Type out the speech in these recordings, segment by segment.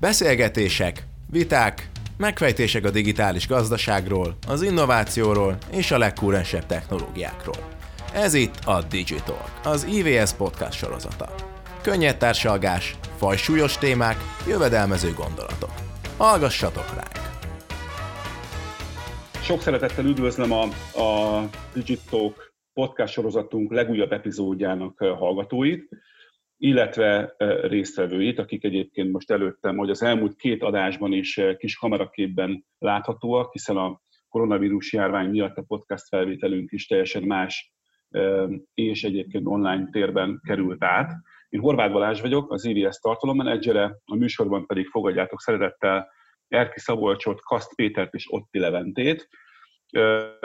Beszélgetések, viták, megfejtések a digitális gazdaságról, az innovációról és a legkúrensebb technológiákról. Ez itt a Digital, az IVS podcast sorozata. Könnyed társalgás, fajsúlyos témák, jövedelmező gondolatok. Hallgassatok ránk! Sok szeretettel üdvözlöm a, a Digitalk podcast sorozatunk legújabb epizódjának hallgatóit illetve résztvevőit, akik egyébként most előttem, hogy az elmúlt két adásban is kis kameraképben láthatóak, hiszen a koronavírus járvány miatt a podcast felvételünk is teljesen más és egyébként online térben került át. Én Horváth Balázs vagyok, az IVS tartalommenedzsere, a műsorban pedig fogadjátok szeretettel Erki Szabolcsot, Kaszt Pétert és Otti Leventét.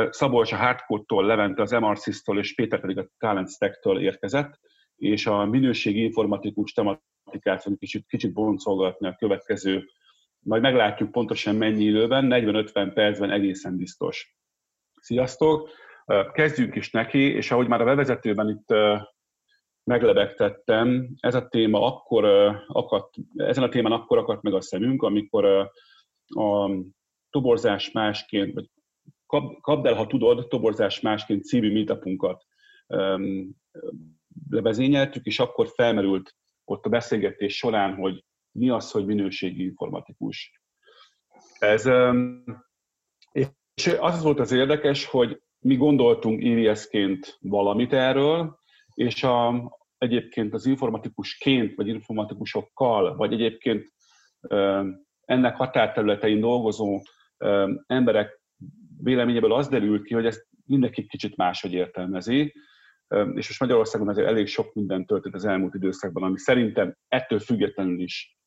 Szabolcs a Hardcode-tól, Levente az MRCIS-tól és Péter pedig a Talent Stack-től érkezett és a minőségi informatikus tematikát fogjuk kicsit, kicsit boncolgatni a következő, majd meglátjuk pontosan mennyi időben, 40-50 percben egészen biztos. Sziasztok! Kezdjünk is neki, és ahogy már a bevezetőben itt meglebegtettem, ez a téma akkor akadt, ezen a témán akkor akadt meg a szemünk, amikor a toborzás másként, vagy kapd el, ha tudod, toborzás másként című meetupunkat levezényeltük, és akkor felmerült ott a beszélgetés során, hogy mi az, hogy minőségi informatikus. Ez, és az volt az érdekes, hogy mi gondoltunk IVS-ként valamit erről, és a, egyébként az informatikusként, vagy informatikusokkal, vagy egyébként ennek határterületein dolgozó emberek véleményéből az derült ki, hogy ezt mindenki kicsit máshogy értelmezi, és most Magyarországon azért elég sok minden történt az elmúlt időszakban, ami szerintem ettől függetlenül is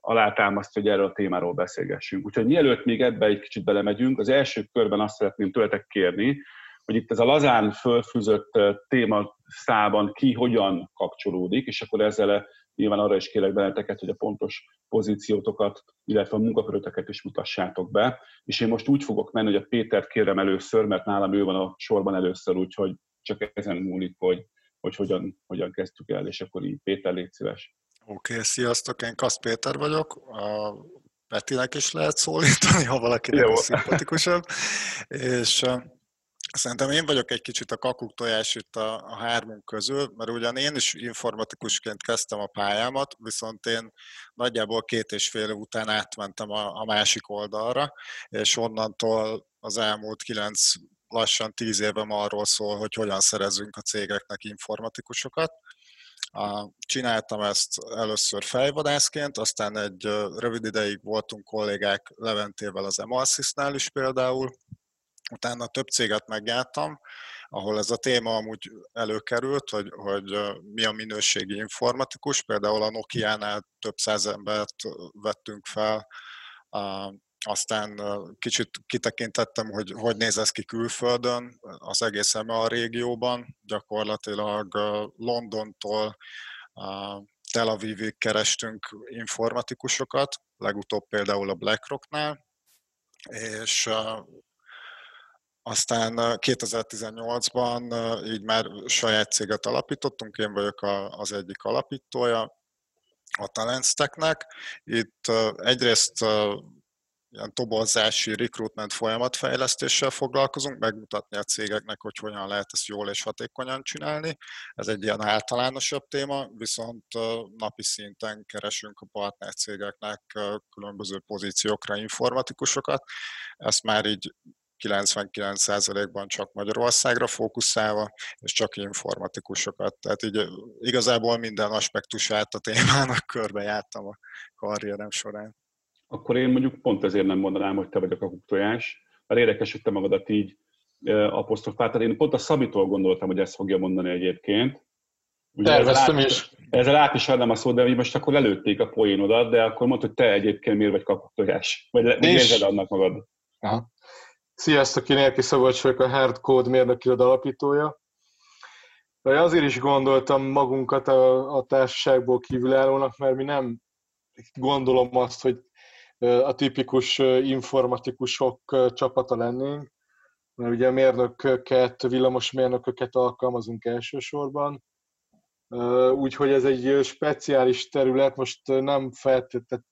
alátámasztja, hogy erről a témáról beszélgessünk. Úgyhogy mielőtt még ebbe egy kicsit belemegyünk, az első körben azt szeretném tőletek kérni, hogy itt ez a lazán fölfűzött téma szában ki hogyan kapcsolódik, és akkor ezzel nyilván arra is kérek benneteket, hogy a pontos pozíciótokat, illetve a munkaköröteket is mutassátok be. És én most úgy fogok menni, hogy a Pétert kérem először, mert nálam ő van a sorban először, úgyhogy csak ezen múlik, hogy, hogy hogyan, hogyan kezdtük el, és akkor így Péter, légy szíves. Oké, okay, sziasztok, én Kasz Péter vagyok, a Petinek is lehet szólítani, ha valakinek szimpatikusabb, és Szerintem én vagyok egy kicsit a kakuk tojás itt a, a hármunk közül, mert ugyan én is informatikusként kezdtem a pályámat, viszont én nagyjából két és fél után átmentem a, a másik oldalra, és onnantól az elmúlt kilenc, lassan tíz évem arról szól, hogy hogyan szerezünk a cégeknek informatikusokat. Csináltam ezt először fejvadászként, aztán egy rövid ideig voltunk kollégák Leventével az Emalsys-nál is például, Utána több céget megjártam, ahol ez a téma amúgy előkerült, hogy, hogy mi a minőségi informatikus. Például a Nokia-nál több száz embert vettünk fel, aztán kicsit kitekintettem, hogy hogy néz ez ki külföldön, az egész a régióban, gyakorlatilag Londontól Tel Avivig kerestünk informatikusokat, legutóbb például a BlackRocknál, és aztán 2018-ban így már saját céget alapítottunk, én vagyok az egyik alapítója a Talentsteknek. Itt egyrészt ilyen toborzási, recruitment folyamatfejlesztéssel foglalkozunk, megmutatni a cégeknek, hogy hogyan lehet ezt jól és hatékonyan csinálni. Ez egy ilyen általánosabb téma, viszont napi szinten keresünk a partnercégeknek különböző pozíciókra informatikusokat. Ezt már így 99%-ban csak Magyarországra fókuszálva, és csak informatikusokat. Tehát így igazából minden aspektusát a témának körbejártam a karrierem során. Akkor én mondjuk pont ezért nem mondanám, hogy te vagy a kakuktojás, mert érdekes, hogy te magadat így apostrofáltad. Én pont a Szabitól gondoltam, hogy ezt fogja mondani egyébként. Ugye Terveztem ezzel is. Ezzel át is adnám a szót, de most akkor lelőtték a poénodat, de akkor mondta, hogy te egyébként miért vagy kakuktojás? Vagy, vagy érzed annak magad? Aha. Sziasztok, én Érki Szabolcs vagyok, a Hardcode mérnöki alapítója. Azért is gondoltam magunkat a, a társaságból kívülállónak, mert mi nem gondolom azt, hogy a tipikus informatikusok csapata lennénk, mert ugye mérnököket, villamosmérnököket alkalmazunk elsősorban, úgyhogy ez egy speciális terület, most nem feltétlenül,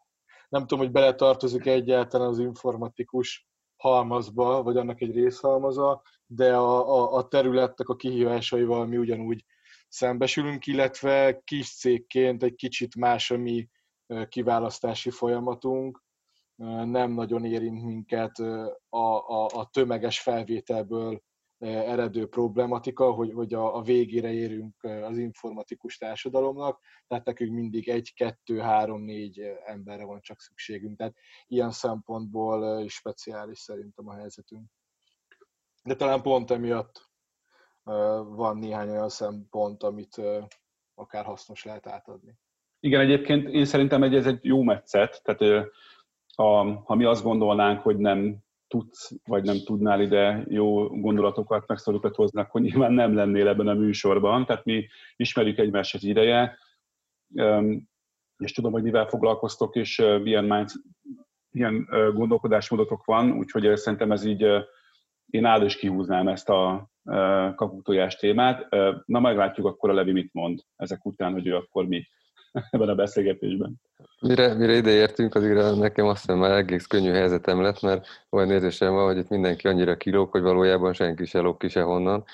nem tudom, hogy beletartozik egyáltalán az informatikus halmazba, vagy annak egy részhalmaza, de a, a, a területnek a kihívásaival mi ugyanúgy szembesülünk, illetve kis cégként egy kicsit más a mi kiválasztási folyamatunk, nem nagyon érint minket a, a, a tömeges felvételből eredő problematika, hogy, hogy a, a végére érünk az informatikus társadalomnak, tehát nekünk mindig egy, kettő, három, négy emberre van csak szükségünk. Tehát ilyen szempontból is speciális szerintem a helyzetünk. De talán pont emiatt van néhány olyan szempont, amit akár hasznos lehet átadni. Igen, egyébként én szerintem ez egy jó metszet, tehát ha, mi azt gondolnánk, hogy nem tudsz, vagy nem tudnál ide jó gondolatokat, megszólókat hozni, akkor nyilván nem lennél ebben a műsorban. Tehát mi ismerjük egymást egy ideje, és tudom, hogy mivel foglalkoztok, és milyen, mind, milyen gondolkodásmódotok van, úgyhogy szerintem ez így, én áll is kihúznám ezt a kaputojás témát. Na, meglátjuk akkor a Levi mit mond ezek után, hogy ő akkor mi ebben a beszélgetésben. Mire, mire ide értünk, azért nekem azt hiszem már egész könnyű helyzetem lett, mert olyan érzésem van, hogy itt mindenki annyira kilóg, hogy valójában senki se lóg ki se honnan.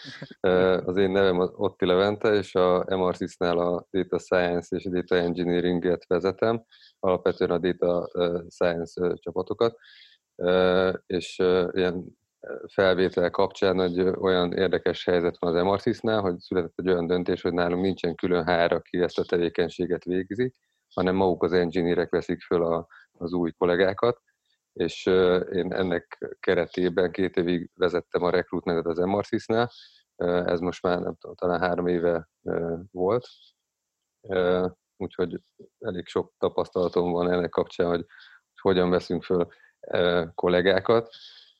Az én nevem az Otti Levente, és a MRSIS-nál a Data Science és a Data Engineering-et vezetem, alapvetően a Data Science csapatokat, és ilyen felvétel kapcsán egy olyan érdekes helyzet van az MRSIS-nál, hogy született egy olyan döntés, hogy nálunk nincsen külön HR, aki ezt a tevékenységet végzi, hanem maguk az engineerek veszik föl a, az új kollégákat, és én ennek keretében két évig vezettem a recruitmentet az MRSIS-nál, ez most már nem tudom, talán három éve volt, úgyhogy elég sok tapasztalatom van ennek kapcsán, hogy hogyan veszünk föl kollégákat,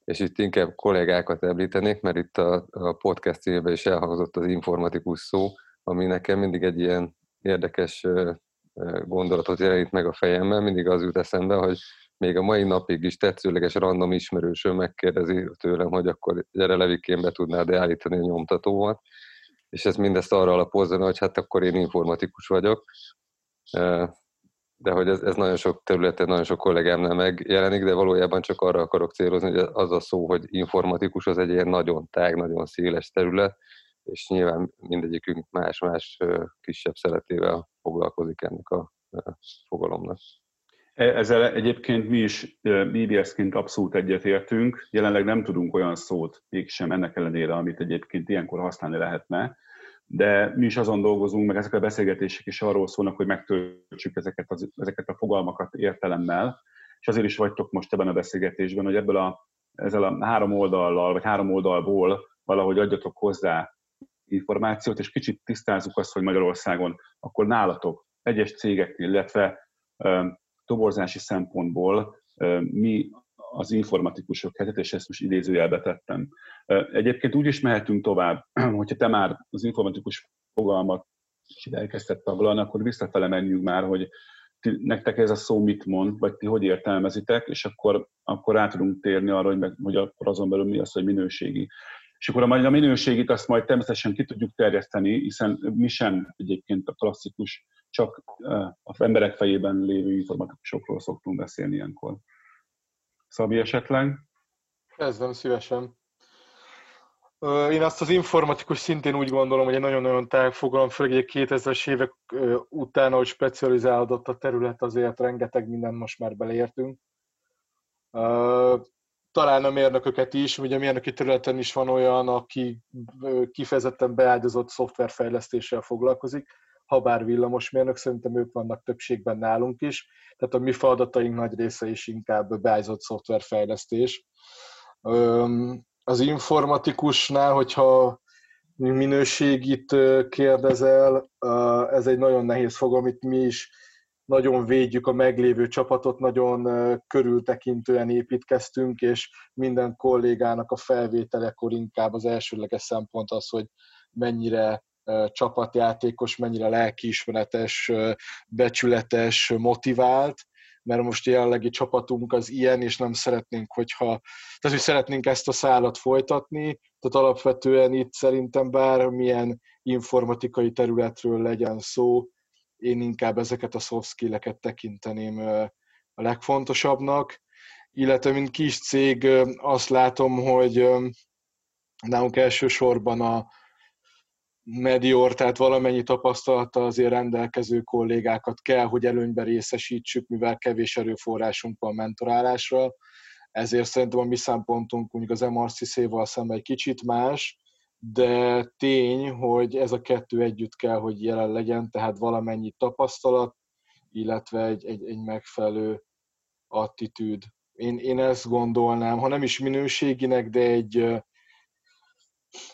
és itt inkább kollégákat említenék, mert itt a, a podcast címében is elhangzott az informatikus szó, ami nekem mindig egy ilyen érdekes gondolatot jelenít meg a fejemben, mindig az jut eszembe, hogy még a mai napig is tetszőleges random ismerősöm megkérdezi tőlem, hogy akkor gyere Levikén be tudnád állítani a nyomtatómat, és ez mindezt arra alapozza, hogy hát akkor én informatikus vagyok, de hogy ez, ez nagyon sok területen, nagyon sok kollégámnál megjelenik, de valójában csak arra akarok célozni, hogy az a szó, hogy informatikus, az egy ilyen nagyon tág, nagyon széles terület, és nyilván mindegyikünk más-más kisebb szeretével foglalkozik ennek a fogalomnak. E, ezzel egyébként mi is BBS-ként abszolút egyetértünk. Jelenleg nem tudunk olyan szót mégsem ennek ellenére, amit egyébként ilyenkor használni lehetne, de mi is azon dolgozunk, meg ezek a beszélgetések is arról szólnak, hogy megtöltsük ezeket, az, ezeket a fogalmakat értelemmel, és azért is vagytok most ebben a beszélgetésben, hogy ebből a, ezzel a három oldallal, vagy három oldalból valahogy adjatok hozzá információt, és kicsit tisztázzuk azt, hogy Magyarországon akkor nálatok, egyes cégeknél, illetve toborzási szempontból mi az informatikusok helyzet, és ezt most idézőjelbe tettem. Egyébként úgy is mehetünk tovább, hogyha te már az informatikus fogalmat is elkezdted taglalni, akkor visszafele menjünk már, hogy ti, nektek ez a szó mit mond, vagy ti hogy értelmezitek, és akkor, akkor rá tudunk térni arra, hogy, meg, hogy akkor azon belül mi az, hogy minőségi. És akkor a minőségét azt majd természetesen ki tudjuk terjeszteni, hiszen mi sem egyébként a klasszikus, csak az emberek fejében lévő informatikusokról szoktunk beszélni ilyenkor. Szabi esetleg? Kezdem szívesen. Én azt az informatikus szintén úgy gondolom, hogy egy nagyon-nagyon tág fogalom, főleg egy 2000-es évek után, ahogy specializálódott a terület, azért rengeteg minden most már beleértünk. Talán a mérnököket is, ugye a mérnöki területen is van olyan, aki kifejezetten beágyazott szoftverfejlesztéssel foglalkozik, ha bár villamosmérnök, szerintem ők vannak többségben nálunk is, tehát a mi feladataink nagy része is inkább beállított szoftverfejlesztés. Az informatikusnál, hogyha minőségit kérdezel, ez egy nagyon nehéz fog, amit mi is nagyon védjük a meglévő csapatot, nagyon körültekintően építkeztünk, és minden kollégának a felvételekor inkább az elsőleges szempont az, hogy mennyire csapatjátékos, mennyire lelkiismeretes, becsületes, motivált, mert most jelenlegi csapatunk az ilyen, és nem szeretnénk, hogyha, tehát hogy szeretnénk ezt a szállat folytatni, tehát alapvetően itt szerintem bármilyen informatikai területről legyen szó, én inkább ezeket a soft skill-eket tekinteném a legfontosabbnak, illetve mint kis cég azt látom, hogy nálunk elsősorban a medior, tehát valamennyi tapasztalattal azért rendelkező kollégákat kell, hogy előnybe részesítsük, mivel kevés erőforrásunk van mentorálásra. Ezért szerintem a mi szempontunk mondjuk az MRCC-val szemben egy kicsit más, de tény, hogy ez a kettő együtt kell, hogy jelen legyen, tehát valamennyi tapasztalat, illetve egy, egy, egy megfelelő attitűd. Én, én ezt gondolnám, ha nem is minőséginek, de egy,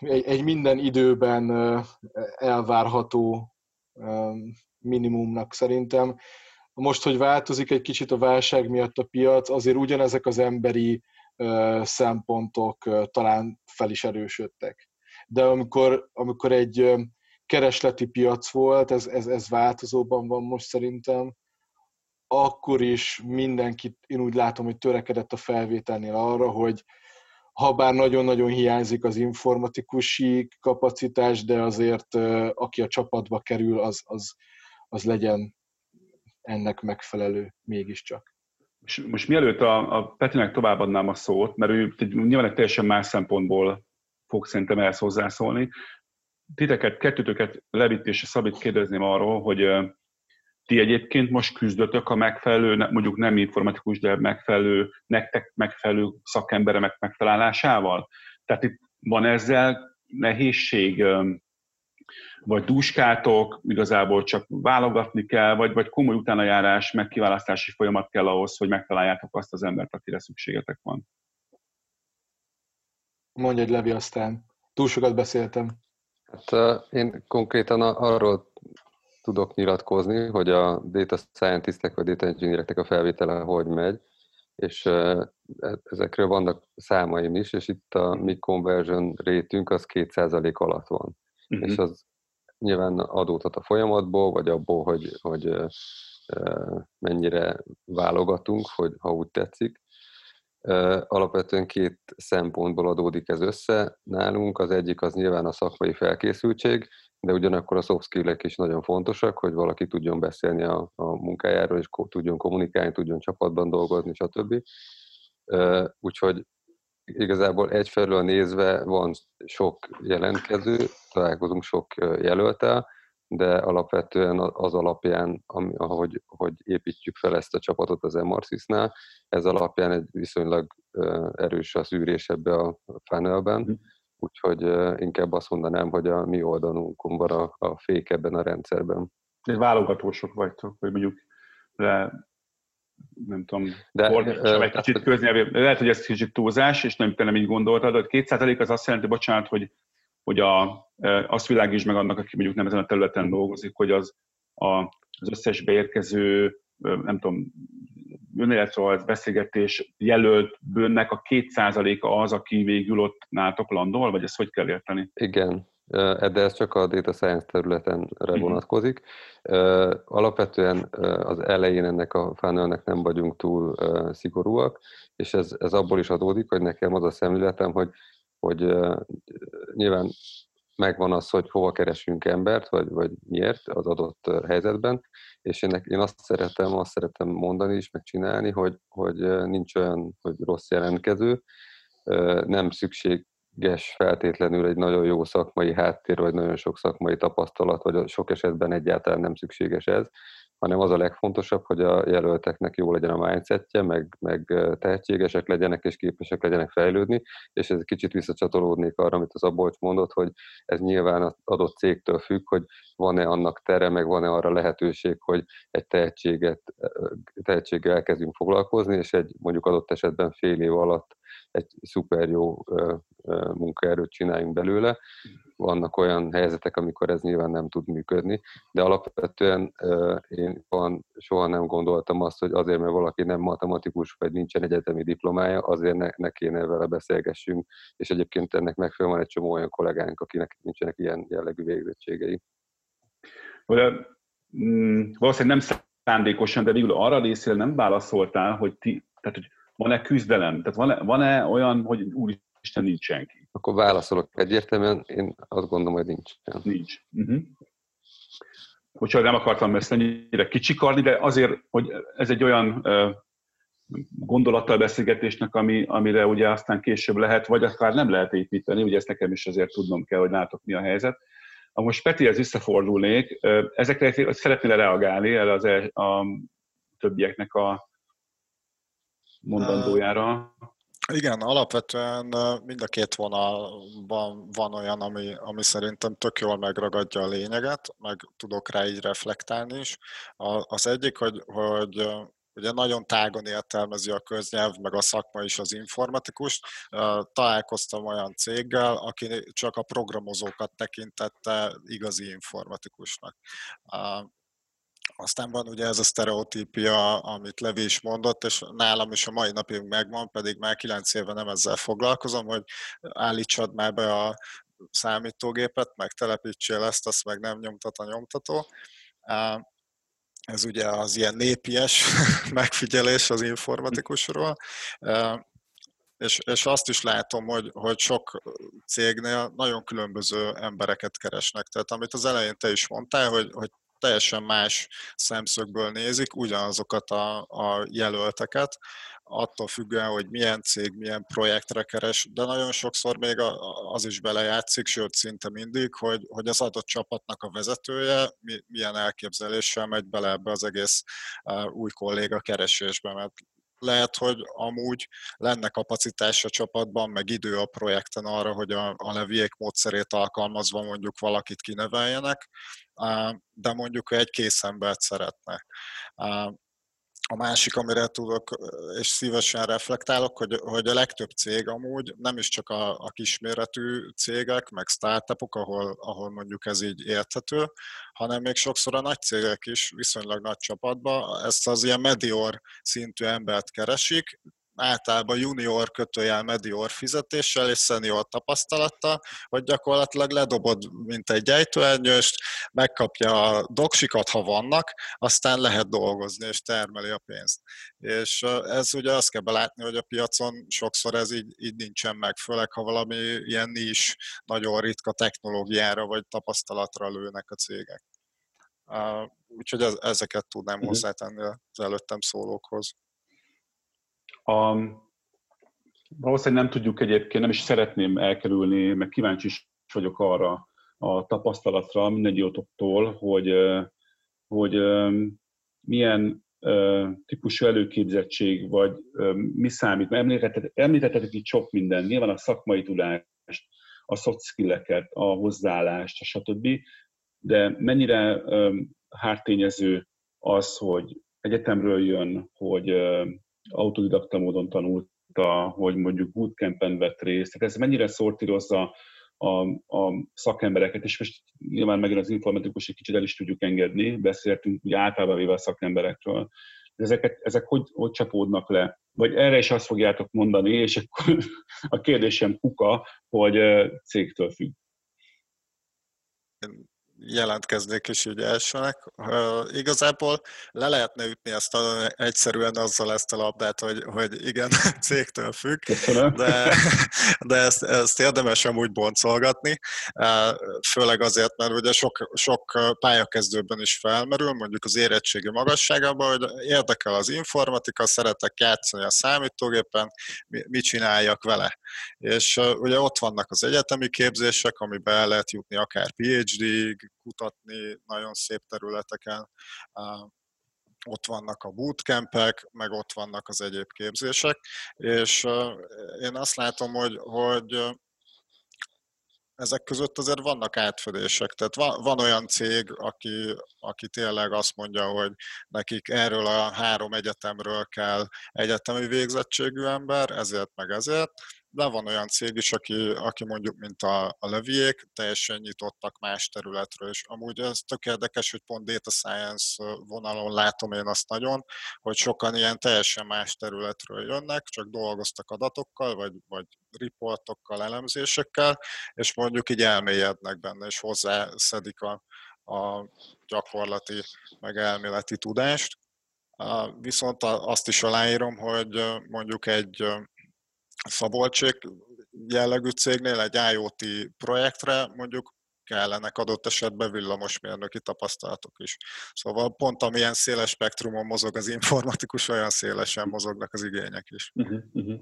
egy, egy minden időben elvárható minimumnak szerintem. Most, hogy változik egy kicsit a válság miatt a piac, azért ugyanezek az emberi szempontok talán fel is erősödtek de amikor, amikor egy keresleti piac volt, ez, ez, ez változóban van most szerintem, akkor is mindenki, én úgy látom, hogy törekedett a felvételnél arra, hogy ha bár nagyon-nagyon hiányzik az informatikusi kapacitás, de azért aki a csapatba kerül, az, az, az legyen ennek megfelelő mégiscsak. Most, most mielőtt a, a Petinek továbbadnám a szót, mert ő nyilván egy teljesen más szempontból fog szerintem ehhez hozzászólni. Titeket, kettőtöket Levit és Szabit kérdezném arról, hogy ti egyébként most küzdötök a megfelelő, mondjuk nem informatikus, de megfelelő, nektek megfelelő szakemberemek megtalálásával? Tehát itt van ezzel nehézség, vagy dúskátok, igazából csak válogatni kell, vagy, vagy komoly utánajárás, meg kiválasztási folyamat kell ahhoz, hogy megtaláljátok azt az embert, akire szükségetek van? Mondj egy Levi aztán. Túl sokat beszéltem. Hát én konkrétan arról tudok nyilatkozni, hogy a data scientistek vagy data engineereknek a felvétele hogy megy, és e, ezekről vannak számaim is, és itt a mi conversion rétünk az 2% alatt van. Uh-huh. És az nyilván adódhat a folyamatból, vagy abból, hogy, hogy mennyire válogatunk, hogy ha úgy tetszik. Alapvetően két szempontból adódik ez össze nálunk. Az egyik az nyilván a szakmai felkészültség, de ugyanakkor a soft skill is nagyon fontosak, hogy valaki tudjon beszélni a, a munkájáról, és tudjon kommunikálni, tudjon csapatban dolgozni, stb. Úgyhogy igazából egyfelől nézve van sok jelentkező, találkozunk sok jelöltel, de alapvetően az alapján, ahogy hogy építjük fel ezt a csapatot az MRCIS-nál, ez alapján egy viszonylag erős a szűrés ebbe a funnelben, mm. Úgyhogy inkább azt mondanám, hogy a mi oldalunkon van a, a fék ebben a rendszerben. De válogatósok vagytok, hogy mondjuk le, nem tudom, de, fordítsam egy kicsit köznyelvi. Lehet, hogy ez kicsit túlzás, és nem, te nem így gondoltad, de 2% az azt jelenti, bocsánat, hogy hogy a, azt világítsd meg annak, aki mondjuk nem ezen a területen dolgozik, hogy az, a, az összes beérkező, nem tudom, önéletrajz, beszélgetés jelölt bőnnek a két százaléka az, aki végül ott nátok landol, vagy ezt hogy kell érteni? Igen, de ez csak a data science területenre uh-huh. vonatkozik. Alapvetően az elején ennek a funnelnek nem vagyunk túl szigorúak, és ez, ez abból is adódik, hogy nekem az a szemléletem, hogy hogy nyilván megvan az, hogy hova keresünk embert, vagy, vagy miért az adott helyzetben, és én, én azt szeretem, azt szeretem mondani is, megcsinálni, hogy, hogy nincs olyan, hogy rossz jelentkező, nem szükséges feltétlenül egy nagyon jó szakmai háttér, vagy nagyon sok szakmai tapasztalat, vagy sok esetben egyáltalán nem szükséges ez, hanem az a legfontosabb, hogy a jelölteknek jó legyen a mindsetje, meg, meg tehetségesek legyenek és képesek legyenek fejlődni, és ez kicsit visszacsatolódnék arra, amit az Abolcs mondott, hogy ez nyilván az adott cégtől függ, hogy van-e annak tere, meg van-e arra lehetőség, hogy egy tehetséget, tehetséggel elkezdjünk foglalkozni, és egy mondjuk adott esetben fél év alatt egy szuper jó munkaerőt csináljunk belőle. Vannak olyan helyzetek, amikor ez nyilván nem tud működni, de alapvetően én soha nem gondoltam azt, hogy azért, mert valaki nem matematikus, vagy nincsen egyetemi diplomája, azért ne, ne kéne vele beszélgessünk, és egyébként ennek megfelelően van egy csomó olyan kollégánk, akinek nincsenek ilyen jellegű végzettségei. Mm, valószínűleg nem szándékosan, de végül arra részére nem válaszoltál, hogy ti, tehát hogy van-e küzdelem? Tehát van-e, van-e olyan, hogy úr, Isten nincs senki. Akkor válaszolok egyértelműen, én azt gondolom, hogy nincs. Nincs. Uh-huh. Bocsánat, nem akartam ezt ennyire kicsikarni, de azért, hogy ez egy olyan gondolattal beszélgetésnek, ami, amire ugye aztán később lehet, vagy akár nem lehet építeni, ugye ezt nekem is azért tudnom kell, hogy látok mi a helyzet. Ha most Petihez visszafordulnék, ezekre szeretnél reagálni erre az el, a többieknek a mondandójára? Igen, alapvetően mind a két vonalban van olyan, ami, ami szerintem tök jól megragadja a lényeget, meg tudok rá így reflektálni is. Az egyik, hogy, hogy ugye nagyon tágon értelmezi a köznyelv, meg a szakma is az informatikust. Találkoztam olyan céggel, aki csak a programozókat tekintette igazi informatikusnak. Aztán van ugye ez a sztereotípia, amit Levi is mondott, és nálam is a mai napig megvan, pedig már kilenc éve nem ezzel foglalkozom, hogy állítsad már be a számítógépet, meg telepítsél ezt, azt meg nem nyomtat a nyomtató ez ugye az ilyen népies megfigyelés az informatikusról, és, és azt is látom, hogy, hogy sok cégnél nagyon különböző embereket keresnek. Tehát amit az elején te is mondtál, hogy, hogy teljesen más szemszögből nézik ugyanazokat a, a jelölteket, attól függően, hogy milyen cég, milyen projektre keres, de nagyon sokszor még az is belejátszik, sőt szinte mindig, hogy, hogy az adott csapatnak a vezetője milyen elképzeléssel megy bele ebbe az egész új kolléga keresésbe, mert lehet, hogy amúgy lenne kapacitás a csapatban, meg idő a projekten arra, hogy a, a leviék módszerét alkalmazva mondjuk valakit kineveljenek, de mondjuk egy kész embert szeretne. A másik, amire tudok, és szívesen reflektálok, hogy, hogy a legtöbb cég amúgy nem is csak a, a kisméretű cégek, meg startupok, ahol, ahol mondjuk ez így érthető, hanem még sokszor a nagy cégek is viszonylag nagy csapatban ezt az ilyen medior szintű embert keresik, általában junior kötőjel medior fizetéssel és senior tapasztalattal, hogy gyakorlatilag ledobod, mint egy ejtőernyőst, megkapja a doksikat, ha vannak, aztán lehet dolgozni, és termeli a pénzt. És ez ugye azt kell belátni, hogy a piacon sokszor ez így, így nincsen meg, főleg ha valami ilyen is nagyon ritka technológiára vagy tapasztalatra lőnek a cégek. Úgyhogy ezeket tudnám mhm. hozzátenni az előttem szólókhoz. A, valószínűleg nem tudjuk egyébként, nem is szeretném elkerülni, meg kíváncsi is vagyok arra a tapasztalatra mindegyiotoktól, hogy, hogy milyen típusú előképzettség, vagy mi számít. Említettetek itt sok minden, nyilván a szakmai tudást, a soft skill-eket, a hozzáállást, stb. De mennyire hártényező az, hogy egyetemről jön, hogy autodidakta módon tanulta, hogy mondjuk bootcampen vett részt. Tehát ez mennyire szortírozza a, a szakembereket, és most nyilván megint az informatikus egy kicsit el is tudjuk engedni, beszéltünk ugye általában véve a szakemberekről, de ezeket, ezek hogy, hogy csapódnak le? Vagy erre is azt fogjátok mondani, és akkor a kérdésem kuka, hogy cégtől függ jelentkeznék is így elsőnek. Uh, igazából le lehetne ütni ezt a, egyszerűen azzal ezt a labdát, hogy, hogy igen, cégtől függ, de, de ezt, ezt érdemes amúgy boncolgatni, uh, főleg azért, mert ugye sok, sok pályakezdőben is felmerül, mondjuk az érettségi magasságában, hogy érdekel az informatika, szeretek játszani a számítógépen, mit csináljak vele. És uh, ugye ott vannak az egyetemi képzések, amiben el lehet jutni akár PhD-ig, kutatni nagyon szép területeken. Ott vannak a bootcampek, meg ott vannak az egyéb képzések, és én azt látom, hogy, hogy ezek között azért vannak átfedések. Tehát van, van olyan cég, aki, aki tényleg azt mondja, hogy nekik erről a három egyetemről kell egyetemi végzettségű ember, ezért meg ezért, de van olyan cég is, aki, aki mondjuk, mint a, a leviék, teljesen nyitottak más területről, és amúgy ez tök érdekes, hogy pont data science vonalon látom én azt nagyon, hogy sokan ilyen teljesen más területről jönnek, csak dolgoztak adatokkal, vagy, vagy riportokkal, elemzésekkel, és mondjuk így elmélyednek benne, és hozzászedik a, a gyakorlati, meg elméleti tudást. Viszont azt is aláírom, hogy mondjuk egy Szabolcsék jellegű cégnél egy IoT projektre mondjuk kellenek adott esetben villamosmérnöki tapasztalatok is. Szóval pont amilyen széles spektrumon mozog az informatikus, olyan szélesen mozognak az igények is. Uh-huh, uh-huh.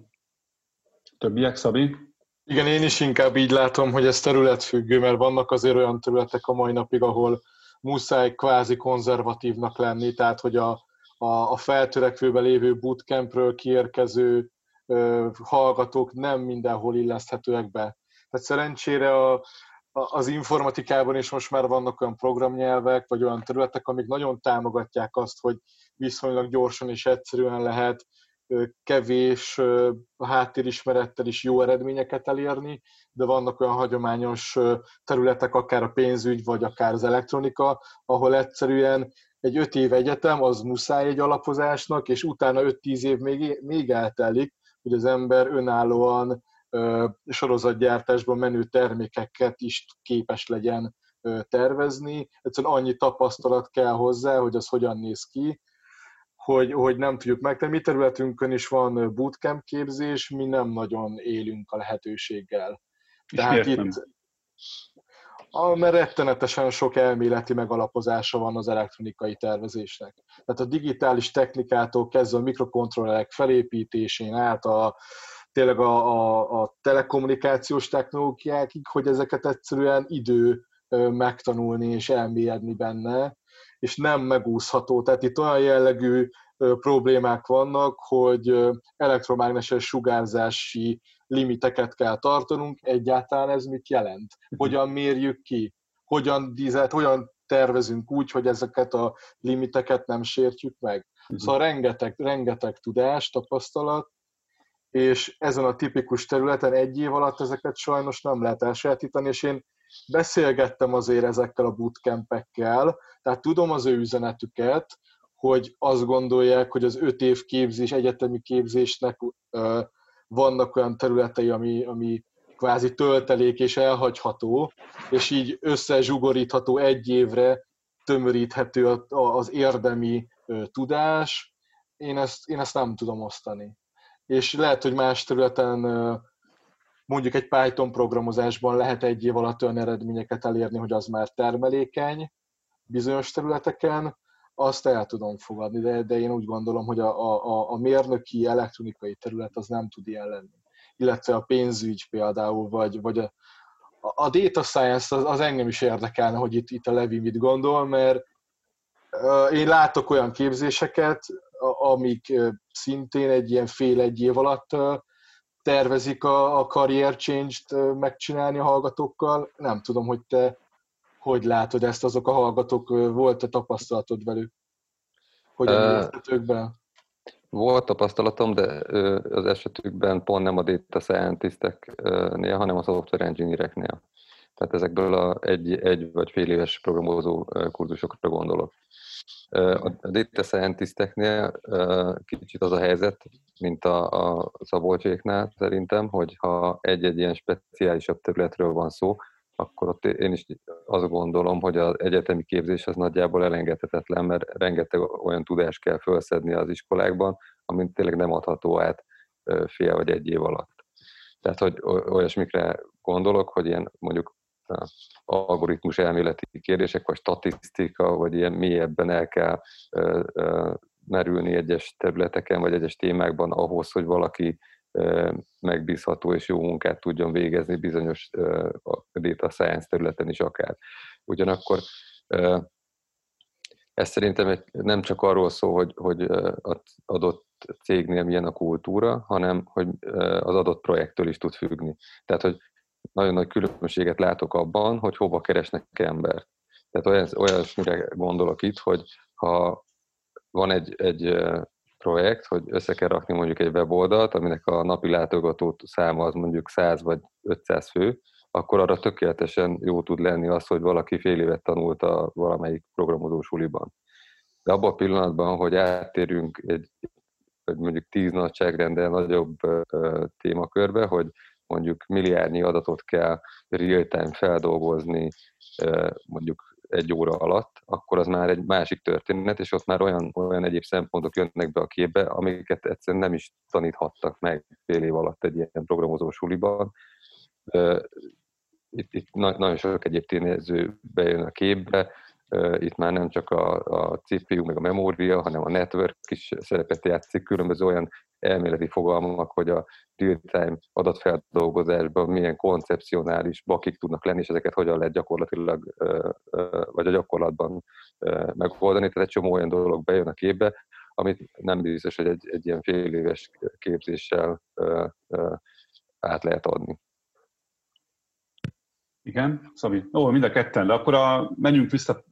Többiek, Szabi? Igen, én is inkább így látom, hogy ez területfüggő, mert vannak azért olyan területek a mai napig, ahol muszáj kvázi konzervatívnak lenni, tehát hogy a, a, a feltörekvőben lévő bootcampről kiérkező hallgatók nem mindenhol illeszthetőek be. Tehát szerencsére a, az informatikában is most már vannak olyan programnyelvek, vagy olyan területek, amik nagyon támogatják azt, hogy viszonylag gyorsan és egyszerűen lehet kevés háttérismerettel is jó eredményeket elérni, de vannak olyan hagyományos területek, akár a pénzügy, vagy akár az elektronika, ahol egyszerűen egy öt év egyetem, az muszáj egy alapozásnak, és utána 5-10 év még, még eltelik, hogy az ember önállóan sorozatgyártásban menő termékeket is képes legyen tervezni. Egyszerűen annyi tapasztalat kell hozzá, hogy az hogyan néz ki, hogy, hogy nem tudjuk megtenni. Mi területünkön is van bootcamp képzés, mi nem nagyon élünk a lehetőséggel. Tehát itt, a, mert rettenetesen sok elméleti megalapozása van az elektronikai tervezésnek. Tehát a digitális technikától kezdve a mikrokontrollerek felépítésén át a, tényleg a, a, a telekommunikációs technológiákig, hogy ezeket egyszerűen idő megtanulni és elmélyedni benne, és nem megúszható. Tehát itt olyan jellegű problémák vannak, hogy elektromágneses sugárzási limiteket kell tartanunk. Egyáltalán ez mit jelent? Hogyan mérjük ki? Hogyan, dízelt, hogyan tervezünk úgy, hogy ezeket a limiteket nem sértjük meg? Szóval rengeteg, rengeteg tudás, tapasztalat, és ezen a tipikus területen egy év alatt ezeket sajnos nem lehet elsajátítani, és én beszélgettem azért ezekkel a bootcampekkel, tehát tudom az ő üzenetüket, hogy azt gondolják, hogy az öt év képzés, egyetemi képzésnek vannak olyan területei, ami, ami kvázi töltelék és elhagyható, és így összezsugorítható egy évre, tömöríthető az érdemi tudás. Én ezt, én ezt nem tudom osztani. És lehet, hogy más területen mondjuk egy Python programozásban lehet egy év alatt olyan eredményeket elérni, hogy az már termelékeny bizonyos területeken, azt el tudom fogadni, de, de én úgy gondolom, hogy a, a, a mérnöki elektronikai terület az nem tud ilyen lenni. Illetve a pénzügy például, vagy, vagy a, a data science az, az engem is érdekelne, hogy itt, itt a Levi mit gondol, mert én látok olyan képzéseket, amik szintén egy ilyen fél-egy év alatt tervezik a, a career change-t megcsinálni a hallgatókkal. Nem tudom, hogy te hogy látod ezt, azok a hallgatók, volt-e tapasztalatod velük? Hogyan értetők be? Volt tapasztalatom, de az esetükben pont nem a data scientisteknél, hanem a software engineereknél. Tehát ezekből a egy, egy vagy fél éves programozó kurzusokra gondolok. A data scientisteknél kicsit az a helyzet, mint a, a Szabolcséknál szerintem, hogy ha egy-egy ilyen speciálisabb területről van szó, akkor ott én is azt gondolom, hogy az egyetemi képzés az nagyjából elengedhetetlen, mert rengeteg olyan tudást kell felszedni az iskolákban, amit tényleg nem adható át fél vagy egy év alatt. Tehát, hogy olyasmikre gondolok, hogy ilyen mondjuk algoritmus elméleti kérdések, vagy statisztika, vagy ilyen mélyebben el kell merülni egyes területeken, vagy egyes témákban ahhoz, hogy valaki megbízható és jó munkát tudjon végezni bizonyos data science területen is akár. Ugyanakkor ez szerintem nem csak arról szól, hogy, hogy adott cégnél milyen a kultúra, hanem hogy az adott projektől is tud függni. Tehát, hogy nagyon nagy különbséget látok abban, hogy hova keresnek embert. Tehát olyan, olyasmire gondolok itt, hogy ha van egy, egy projekt, hogy össze kell rakni mondjuk egy weboldalt, aminek a napi látogató száma az mondjuk 100 vagy 500 fő, akkor arra tökéletesen jó tud lenni az, hogy valaki fél évet tanult a valamelyik programozó suliban. De abban a pillanatban, hogy áttérünk egy, mondjuk tíz nagyságrendel nagyobb témakörbe, hogy mondjuk milliárdnyi adatot kell real-time feldolgozni mondjuk egy óra alatt, akkor az már egy másik történet, és ott már olyan, olyan egyéb szempontok jönnek be a képbe, amiket egyszerűen nem is taníthattak meg fél év alatt egy ilyen programozó suliban, itt, itt nagyon sok egyéb tényező bejön a képbe, itt már nem csak a, a CPU, meg a memória, hanem a network is szerepet játszik, különböző olyan elméleti fogalmak, hogy a real-time adatfeldolgozásban milyen koncepcionális bakik tudnak lenni, és ezeket hogyan lehet gyakorlatilag, vagy a gyakorlatban megoldani. Tehát egy csomó olyan dolog bejön a képbe, amit nem biztos, hogy egy, egy ilyen fél éves képzéssel át lehet adni. Igen, Szabi. Ó, mind a ketten, de akkor a, menjünk vissza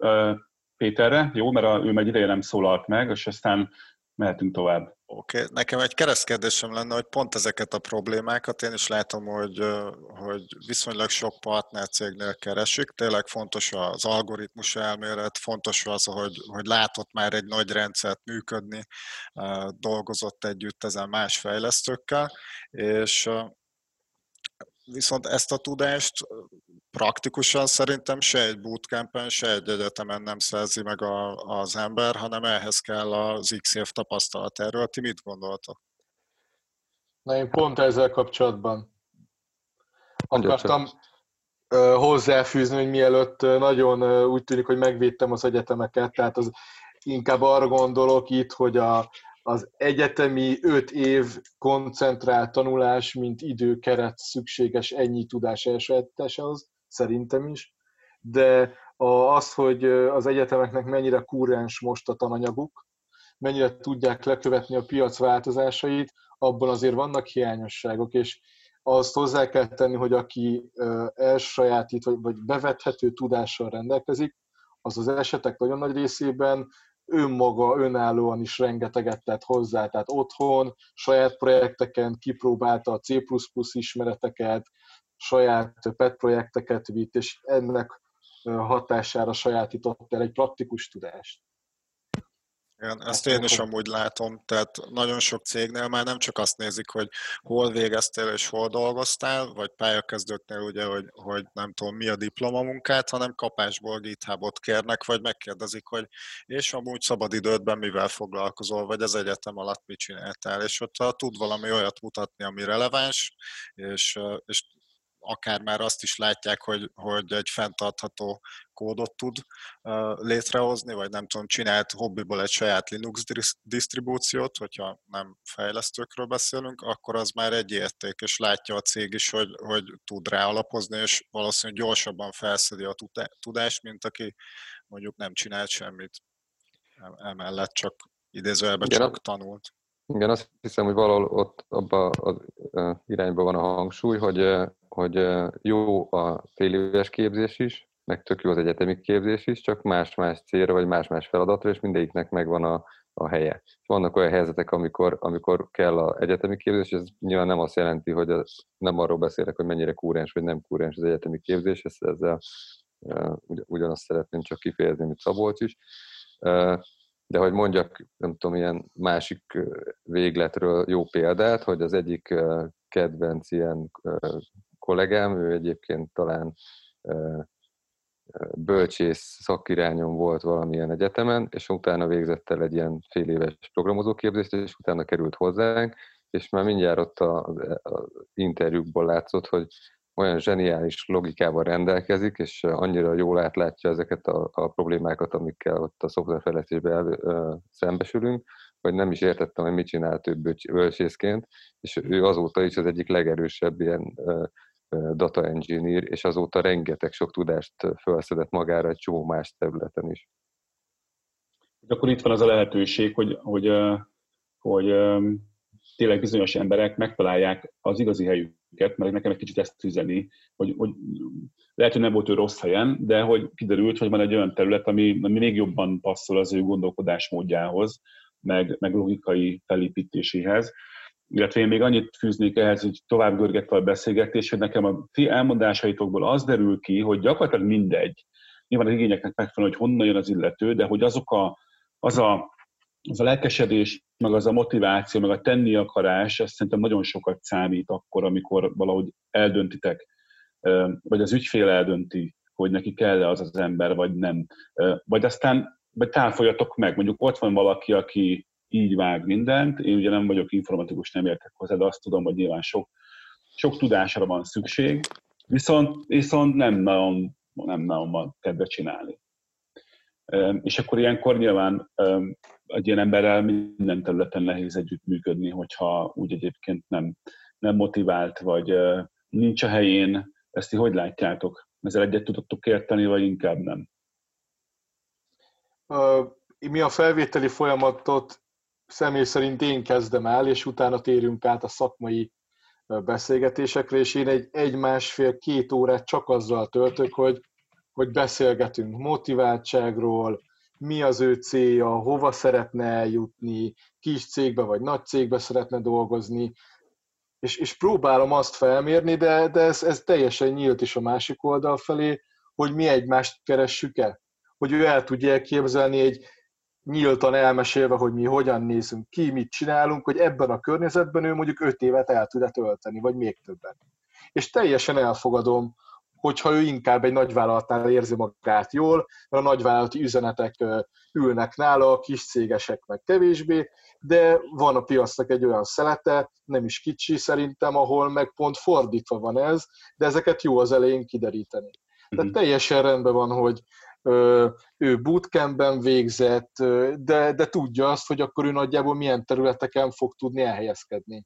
Péterre, jó, mert a, ő meg ideje nem szólalt meg, és aztán mehetünk tovább. Oké, okay. nekem egy keresztkérdésem lenne, hogy pont ezeket a problémákat én is látom, hogy, hogy viszonylag sok partner cégnél keresik. Tényleg fontos az algoritmus elmélet, fontos az, hogy, hogy látott már egy nagy rendszert működni, dolgozott együtt ezen más fejlesztőkkel, és viszont ezt a tudást praktikusan szerintem se egy bootcampen, se egy egyetemen nem szerzi meg a, az ember, hanem ehhez kell az XF tapasztalat. Erről ti mit gondoltok? Na én pont ezzel kapcsolatban akartam hozzáfűzni, hogy mielőtt nagyon úgy tűnik, hogy megvédtem az egyetemeket, tehát az inkább arra gondolok itt, hogy a, az egyetemi öt év koncentrált tanulás, mint időkeret szükséges ennyi tudás elsajátításához, szerintem is, de az, hogy az egyetemeknek mennyire kúrens most a tananyaguk, mennyire tudják lekövetni a piac változásait, abban azért vannak hiányosságok, és azt hozzá kell tenni, hogy aki elsajátít, vagy bevethető tudással rendelkezik, az az esetek nagyon nagy részében önmaga, önállóan is rengeteget tett hozzá, tehát otthon, saját projekteken kipróbálta a C++ ismereteket, saját PET projekteket vitt, és ennek hatására sajátított el egy praktikus tudást. Igen, ezt én is amúgy látom, tehát nagyon sok cégnél már nem csak azt nézik, hogy hol végeztél és hol dolgoztál, vagy pályakezdőknél ugye, hogy, hogy nem tudom mi a diplomamunkát, hanem kapásból GitHubot kérnek, vagy megkérdezik, hogy és amúgy szabadidődben mivel foglalkozol, vagy az egyetem alatt mit csináltál, és ott tud valami olyat mutatni, ami releváns, és, és akár már azt is látják, hogy, hogy egy fenntartható kódot tud létrehozni, vagy nem tudom, csinált hobbiból egy saját Linux disztribúciót, hogyha nem fejlesztőkről beszélünk, akkor az már egy érték, és látja a cég is, hogy, hogy tud rá alapozni, és valószínűleg gyorsabban felszedi a tudást, mint aki mondjuk nem csinált semmit emellett, csak idézőjelben csak tanult. Igen, azt hiszem, hogy valahol ott abban az irányban van a hangsúly, hogy, hogy jó a féléves képzés is, meg tök jó az egyetemi képzés is, csak más-más célra, vagy más-más feladatra, és mindegyiknek megvan a, a helye. Vannak olyan helyzetek, amikor, amikor kell az egyetemi képzés, és ez nyilván nem azt jelenti, hogy az, nem arról beszélek, hogy mennyire kúrens vagy nem kúrens az egyetemi képzés, ezt, ezzel ugyanazt szeretném csak kifejezni, mint Szabolcs is de hogy mondjak, nem tudom, ilyen másik végletről jó példát, hogy az egyik kedvenc ilyen kollégám, ő egyébként talán bölcsész szakirányon volt valamilyen egyetemen, és utána végzett el egy ilyen fél éves programozóképzést, és utána került hozzánk, és már mindjárt ott az interjúkból látszott, hogy olyan zseniális logikával rendelkezik, és annyira jól átlátja ezeket a, a problémákat, amikkel ott a szoftverfejlesztésben szembesülünk, hogy nem is értettem, hogy mit csinált ő bölcsészként, és ő azóta is az egyik legerősebb ilyen data engineer, és azóta rengeteg sok tudást felszedett magára egy csomó más területen is. Akkor itt van az a lehetőség, hogy, hogy, hogy tényleg bizonyos emberek megtalálják az igazi helyüket, mert nekem egy kicsit ezt üzeni, hogy, hogy lehet, hogy nem volt ő rossz helyen, de hogy kiderült, hogy van egy olyan terület, ami, ami még jobban passzol az ő gondolkodásmódjához, meg, meg logikai felépítéséhez. Illetve én még annyit fűznék ehhez, hogy tovább görgetve a beszélgetés, hogy nekem a ti elmondásaitokból az derül ki, hogy gyakorlatilag mindegy, nyilván az igényeknek megfelelően, hogy honnan jön az illető, de hogy azok a, az a az a lelkesedés, meg az a motiváció, meg a tenni akarás, azt szerintem nagyon sokat számít akkor, amikor valahogy eldöntitek, vagy az ügyfél eldönti, hogy neki kell-e az az ember, vagy nem. Vagy aztán vagy táfoljatok meg. Mondjuk ott van valaki, aki így vág mindent, én ugye nem vagyok informatikus, nem értek hozzá, de azt tudom, hogy nyilván sok sok tudásra van szükség, viszont, viszont nem, nagyon, nem nagyon van kedve csinálni. És akkor ilyenkor nyilván egy ilyen emberrel minden területen nehéz együttműködni, hogyha úgy egyébként nem, nem motivált, vagy nincs a helyén. Ezt ti hogy látjátok? Ezzel egyet tudottuk érteni, vagy inkább nem? Mi a felvételi folyamatot személy szerint én kezdem el, és utána térünk át a szakmai beszélgetésekre, és én egy, egy másfél-két órát csak azzal töltök, hogy, hogy beszélgetünk motiváltságról, mi az ő célja, hova szeretne eljutni, kis cégbe vagy nagy cégbe szeretne dolgozni, és, és próbálom azt felmérni, de, de ez, ez teljesen nyílt is a másik oldal felé, hogy mi egymást keressük-e. Hogy ő el tudja elképzelni egy nyíltan elmesélve, hogy mi hogyan nézünk ki, mit csinálunk, hogy ebben a környezetben ő mondjuk öt évet el tud tölteni, vagy még többet. És teljesen elfogadom, hogyha ő inkább egy nagyvállalatnál érzi magát jól, mert a nagyvállalati üzenetek ülnek nála, a kis cégesek meg kevésbé, de van a piacnak egy olyan szelete, nem is kicsi szerintem, ahol meg pont fordítva van ez, de ezeket jó az elején kideríteni. Tehát mhm. teljesen rendben van, hogy ő bootcampben végzett, de, de tudja azt, hogy akkor ő nagyjából milyen területeken fog tudni elhelyezkedni.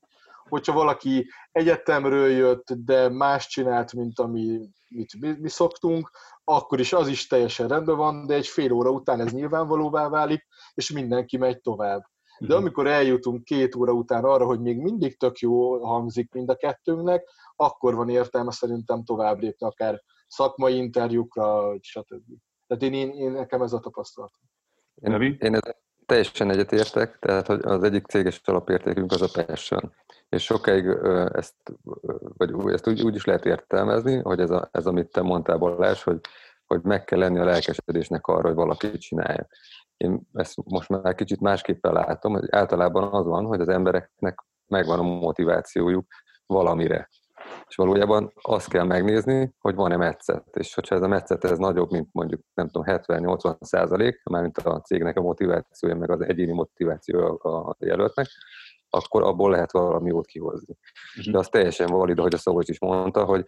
Hogyha valaki egyetemről jött, de más csinált, mint ami mit mi, mi szoktunk, akkor is az is teljesen rendben van, de egy fél óra után ez nyilvánvalóvá válik, és mindenki megy tovább. De mhm. amikor eljutunk két óra után arra, hogy még mindig tök jó hangzik mind a kettőnknek, akkor van értelme szerintem tovább lépni, akár szakmai interjúkra, stb. Tehát én, én, én nekem ez a tapasztalatom. Én, én teljesen egyetértek, tehát hogy az egyik céges alapértékünk az a passion. És sokáig ezt, vagy ezt úgy, úgy is lehet értelmezni, hogy ez, a, ez amit te mondtál Balázs, hogy, hogy meg kell lenni a lelkesedésnek arra, hogy valaki csinálja. Én ezt most már kicsit másképpen látom, hogy általában az van, hogy az embereknek megvan a motivációjuk valamire és valójában azt kell megnézni, hogy van-e metszet, és hogyha ez a metszet ez nagyobb, mint mondjuk nem tudom, 70-80 százalék, mármint a cégnek a motivációja, meg az egyéni motivációja a jelöltnek, akkor abból lehet valami jót kihozni. Mhm. De az teljesen valid, hogy a Szabolcs is mondta, hogy,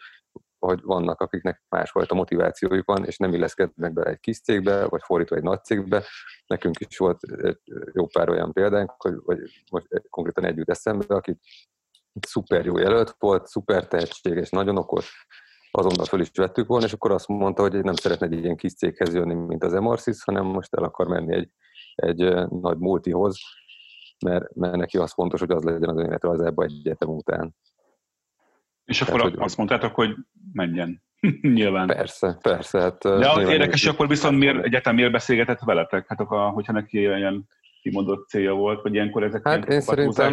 hogy vannak, akiknek másfajta motivációjuk van, és nem illeszkednek be egy kis cégbe, vagy fordítva egy nagy cégbe. Nekünk is volt jó pár olyan példánk, hogy, vagy most konkrétan együtt eszembe, akit szuper jó jelölt volt, szuper tehetséges, nagyon okos, azonnal föl is vettük volna, és akkor azt mondta, hogy nem szeretne egy ilyen kis céghez jönni, mint az Emarsis, hanem most el akar menni egy, egy nagy multihoz, mert, mert neki az fontos, hogy az legyen az önéletrajzában egy egyetem után. És akkor Tehát, hogy azt mondtátok, hogy menjen. nyilván. Persze, persze. Hát, De az érdekes, hogy akkor viszont miért, egyetem miért beszélgetett veletek? Hát akkor, hogyha neki ilyen kimondott célja volt, vagy ilyenkor ezek Hát én szerintem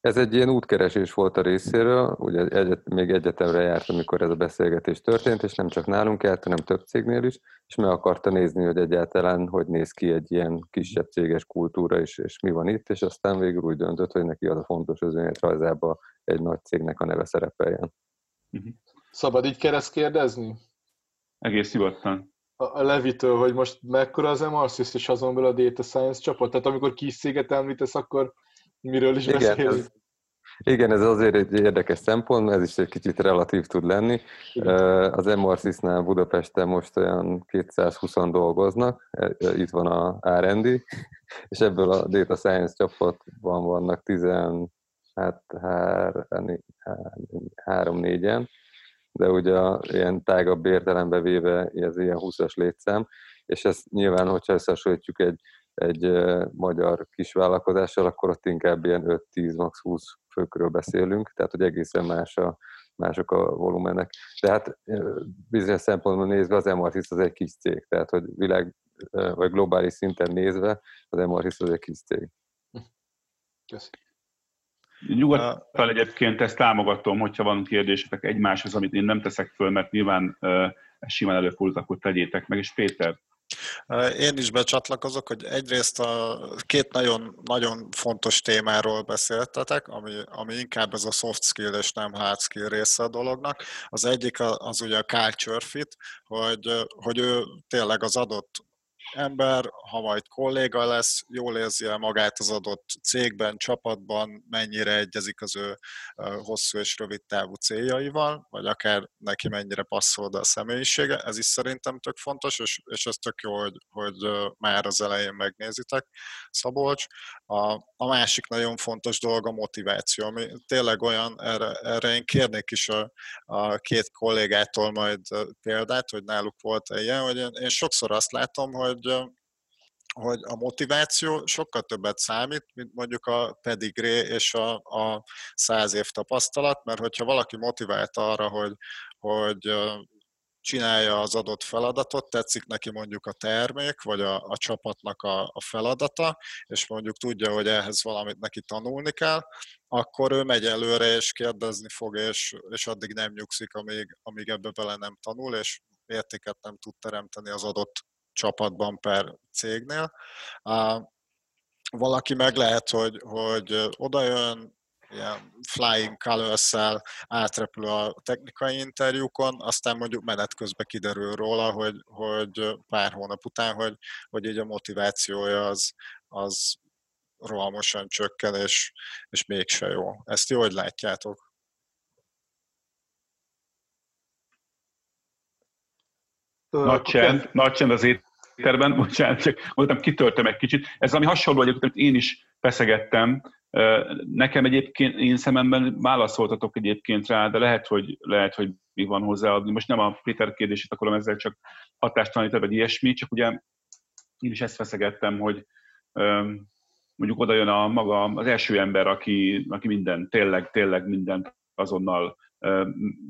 ez egy ilyen útkeresés volt a részéről, ugye egyet, még egyetemre járt, amikor ez a beszélgetés történt, és nem csak nálunk járt, hanem több cégnél is, és meg akarta nézni, hogy egyáltalán hogy néz ki egy ilyen kisebb céges kultúra, és, és mi van itt, és aztán végül úgy döntött, hogy neki az a fontos az önéletrajzában egy nagy cégnek a neve szerepeljen. Mhm. Szabad így kereszt kérdezni? Egész nyugodtan. A, Levitől, hogy most mekkora az MRSys és azon belül a Data Science csapat? Tehát amikor kis céget említesz, akkor miről is igen, beszélünk. Ez, igen, ez azért egy érdekes szempont, ez is egy kicsit relatív tud lenni. Az MRSIS-nál Budapesten most olyan 220 dolgoznak, e, e, itt van a R&D, és ebből a Data Science csapatban vannak 10, hát három-négyen, de ugye ilyen tágabb értelembe véve ez ilyen 20-as létszám, és ezt nyilván, hogyha összehasonlítjuk egy egy magyar kisvállalkozással, akkor ott inkább ilyen 5-10, max. 20 főkről beszélünk, tehát hogy egészen más a, mások a volumenek. De hát bizonyos szempontból nézve az Emartis az egy kis cég, tehát hogy világ vagy globális szinten nézve az Emartis az egy kis cég. Köszönöm. Nyugodtan egyébként ezt támogatom, hogyha van kérdésetek egymáshoz, amit én nem teszek föl, mert nyilván ez simán előfordult, akkor tegyétek meg. És Péter, én is becsatlakozok, hogy egyrészt a két nagyon, nagyon fontos témáról beszéltetek, ami, ami inkább ez a soft skill és nem hard skill része a dolognak. Az egyik az ugye a culture fit, hogy, hogy ő tényleg az adott ember, ha majd kolléga lesz, jól érzi el magát az adott cégben, csapatban, mennyire egyezik az ő hosszú és rövid távú céljaival, vagy akár neki mennyire passzol a személyisége. Ez is szerintem tök fontos, és, és ez tök jó, hogy, hogy már az elején megnézitek, Szabolcs. A, a másik nagyon fontos dolog a motiváció, ami tényleg olyan, erre, erre én kérnék is a, a két kollégától majd példát, hogy náluk volt ilyen, hogy én, én sokszor azt látom, hogy hogy a motiváció sokkal többet számít, mint mondjuk a pedigré és a, a száz év tapasztalat, mert hogyha valaki motivált arra, hogy, hogy csinálja az adott feladatot, tetszik neki mondjuk a termék, vagy a, a csapatnak a, a feladata, és mondjuk tudja, hogy ehhez valamit neki tanulni kell, akkor ő megy előre, és kérdezni fog, és, és addig nem nyugszik, amíg, amíg ebbe bele nem tanul, és értéket nem tud teremteni az adott csapatban per cégnél. Valaki meg lehet, hogy, hogy odajön, ilyen flying colors átrepül a technikai interjúkon, aztán mondjuk menet közben kiderül róla, hogy, hogy pár hónap után, hogy, hogy így a motivációja az, az rohamosan csökken, és, és mégse jó. Ezt jó, hogy látjátok? Nagy csend, nagy csend az étterben, bocsánat, csak mondtam, kitöltöm egy kicsit. Ez ami hasonló egyébként, amit én is feszegettem. Nekem egyébként, én szememben válaszoltatok egyébként rá, de lehet, hogy, lehet, hogy mi van hozzáadni. Most nem a Péter kérdését akarom ezzel csak hatástalanítani, vagy ilyesmi, csak ugye én is ezt feszegettem, hogy mondjuk oda jön a maga az első ember, aki, aki minden, tényleg, tényleg mindent azonnal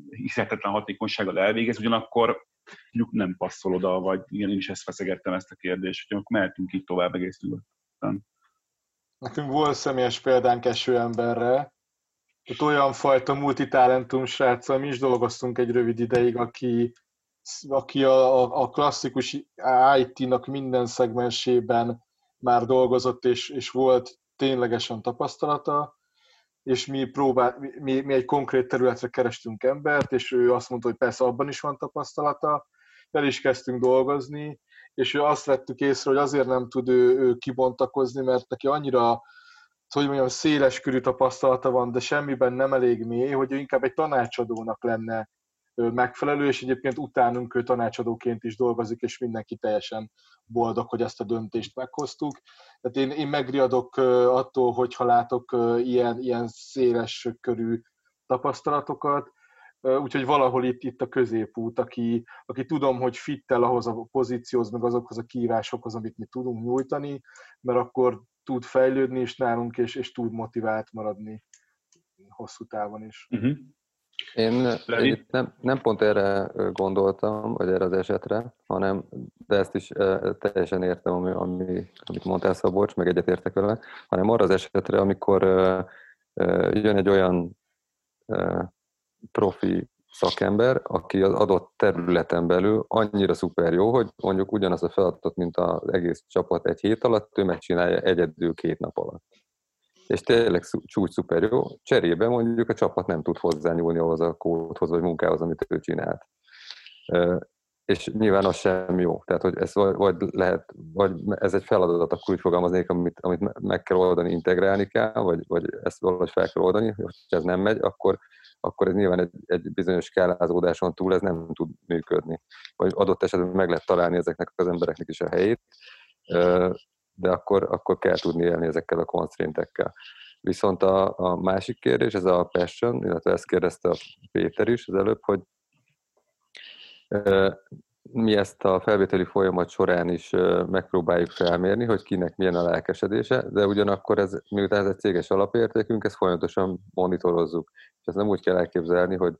hihetetlen hatékonysággal elvégez, ugyanakkor mondjuk nem passzol oda, vagy igen, én is ezt feszegettem ezt a kérdést, hogy akkor mehetünk így tovább egész nyugodtan. Nekünk volt személyes példánk eső emberre, tehát olyan fajta multitalentum sráccal mi is dolgoztunk egy rövid ideig, aki, aki a, a klasszikus IT-nak minden szegmensében már dolgozott, és, és volt ténylegesen tapasztalata, és mi, próbál, mi, mi egy konkrét területre kerestünk embert, és ő azt mondta, hogy persze abban is van tapasztalata, fel is kezdtünk dolgozni, és ő azt vettük észre, hogy azért nem tud ő, ő kibontakozni, mert neki annyira hogy mondjam, széles körű tapasztalata van, de semmiben nem elég mély, hogy ő inkább egy tanácsadónak lenne megfelelő, és egyébként utánunk ő tanácsadóként is dolgozik, és mindenki teljesen boldog, hogy ezt a döntést meghoztuk. Tehát én, én megriadok attól, hogyha látok ilyen, ilyen széles körű tapasztalatokat, úgyhogy valahol itt, itt a középút, aki, aki tudom, hogy fittel ahhoz a pozícióhoz, meg azokhoz a kívásokhoz, amit mi tudunk nyújtani, mert akkor tud fejlődni is nálunk, és, és tud motivált maradni hosszú távon is. Uh-huh. Én nem, nem pont erre gondoltam, vagy erre az esetre, hanem, de ezt is teljesen értem, ami, ami, amit mondtál Szabolcs, meg egyetértek vele, hanem arra az esetre, amikor jön egy olyan profi szakember, aki az adott területen belül annyira szuper jó, hogy mondjuk ugyanaz a feladatot, mint az egész csapat egy hét alatt, ő megcsinálja egyedül két nap alatt és tényleg csúcs szuper jó, cserébe mondjuk a csapat nem tud hozzányúlni ahhoz a kódhoz vagy munkához, amit ő csinált. És nyilván az sem jó. Tehát, hogy ez vagy lehet, vagy ez egy feladat, akkor úgy fogalmaznék, amit, amit meg kell oldani, integrálni kell, vagy, vagy ezt valahogy fel kell oldani, hogy ez nem megy, akkor, akkor ez nyilván egy, egy bizonyos skálázódáson túl ez nem tud működni. Vagy adott esetben meg lehet találni ezeknek az embereknek is a helyét, de akkor, akkor kell tudni élni ezekkel a konsztréntekkel. Viszont a, a másik kérdés, ez a passion, illetve ezt kérdezte a Péter is az előbb, hogy mi ezt a felvételi folyamat során is megpróbáljuk felmérni, hogy kinek milyen a lelkesedése, de ugyanakkor ez, miután ez egy céges alapértékünk, ezt folyamatosan monitorozzuk. És ezt nem úgy kell elképzelni, hogy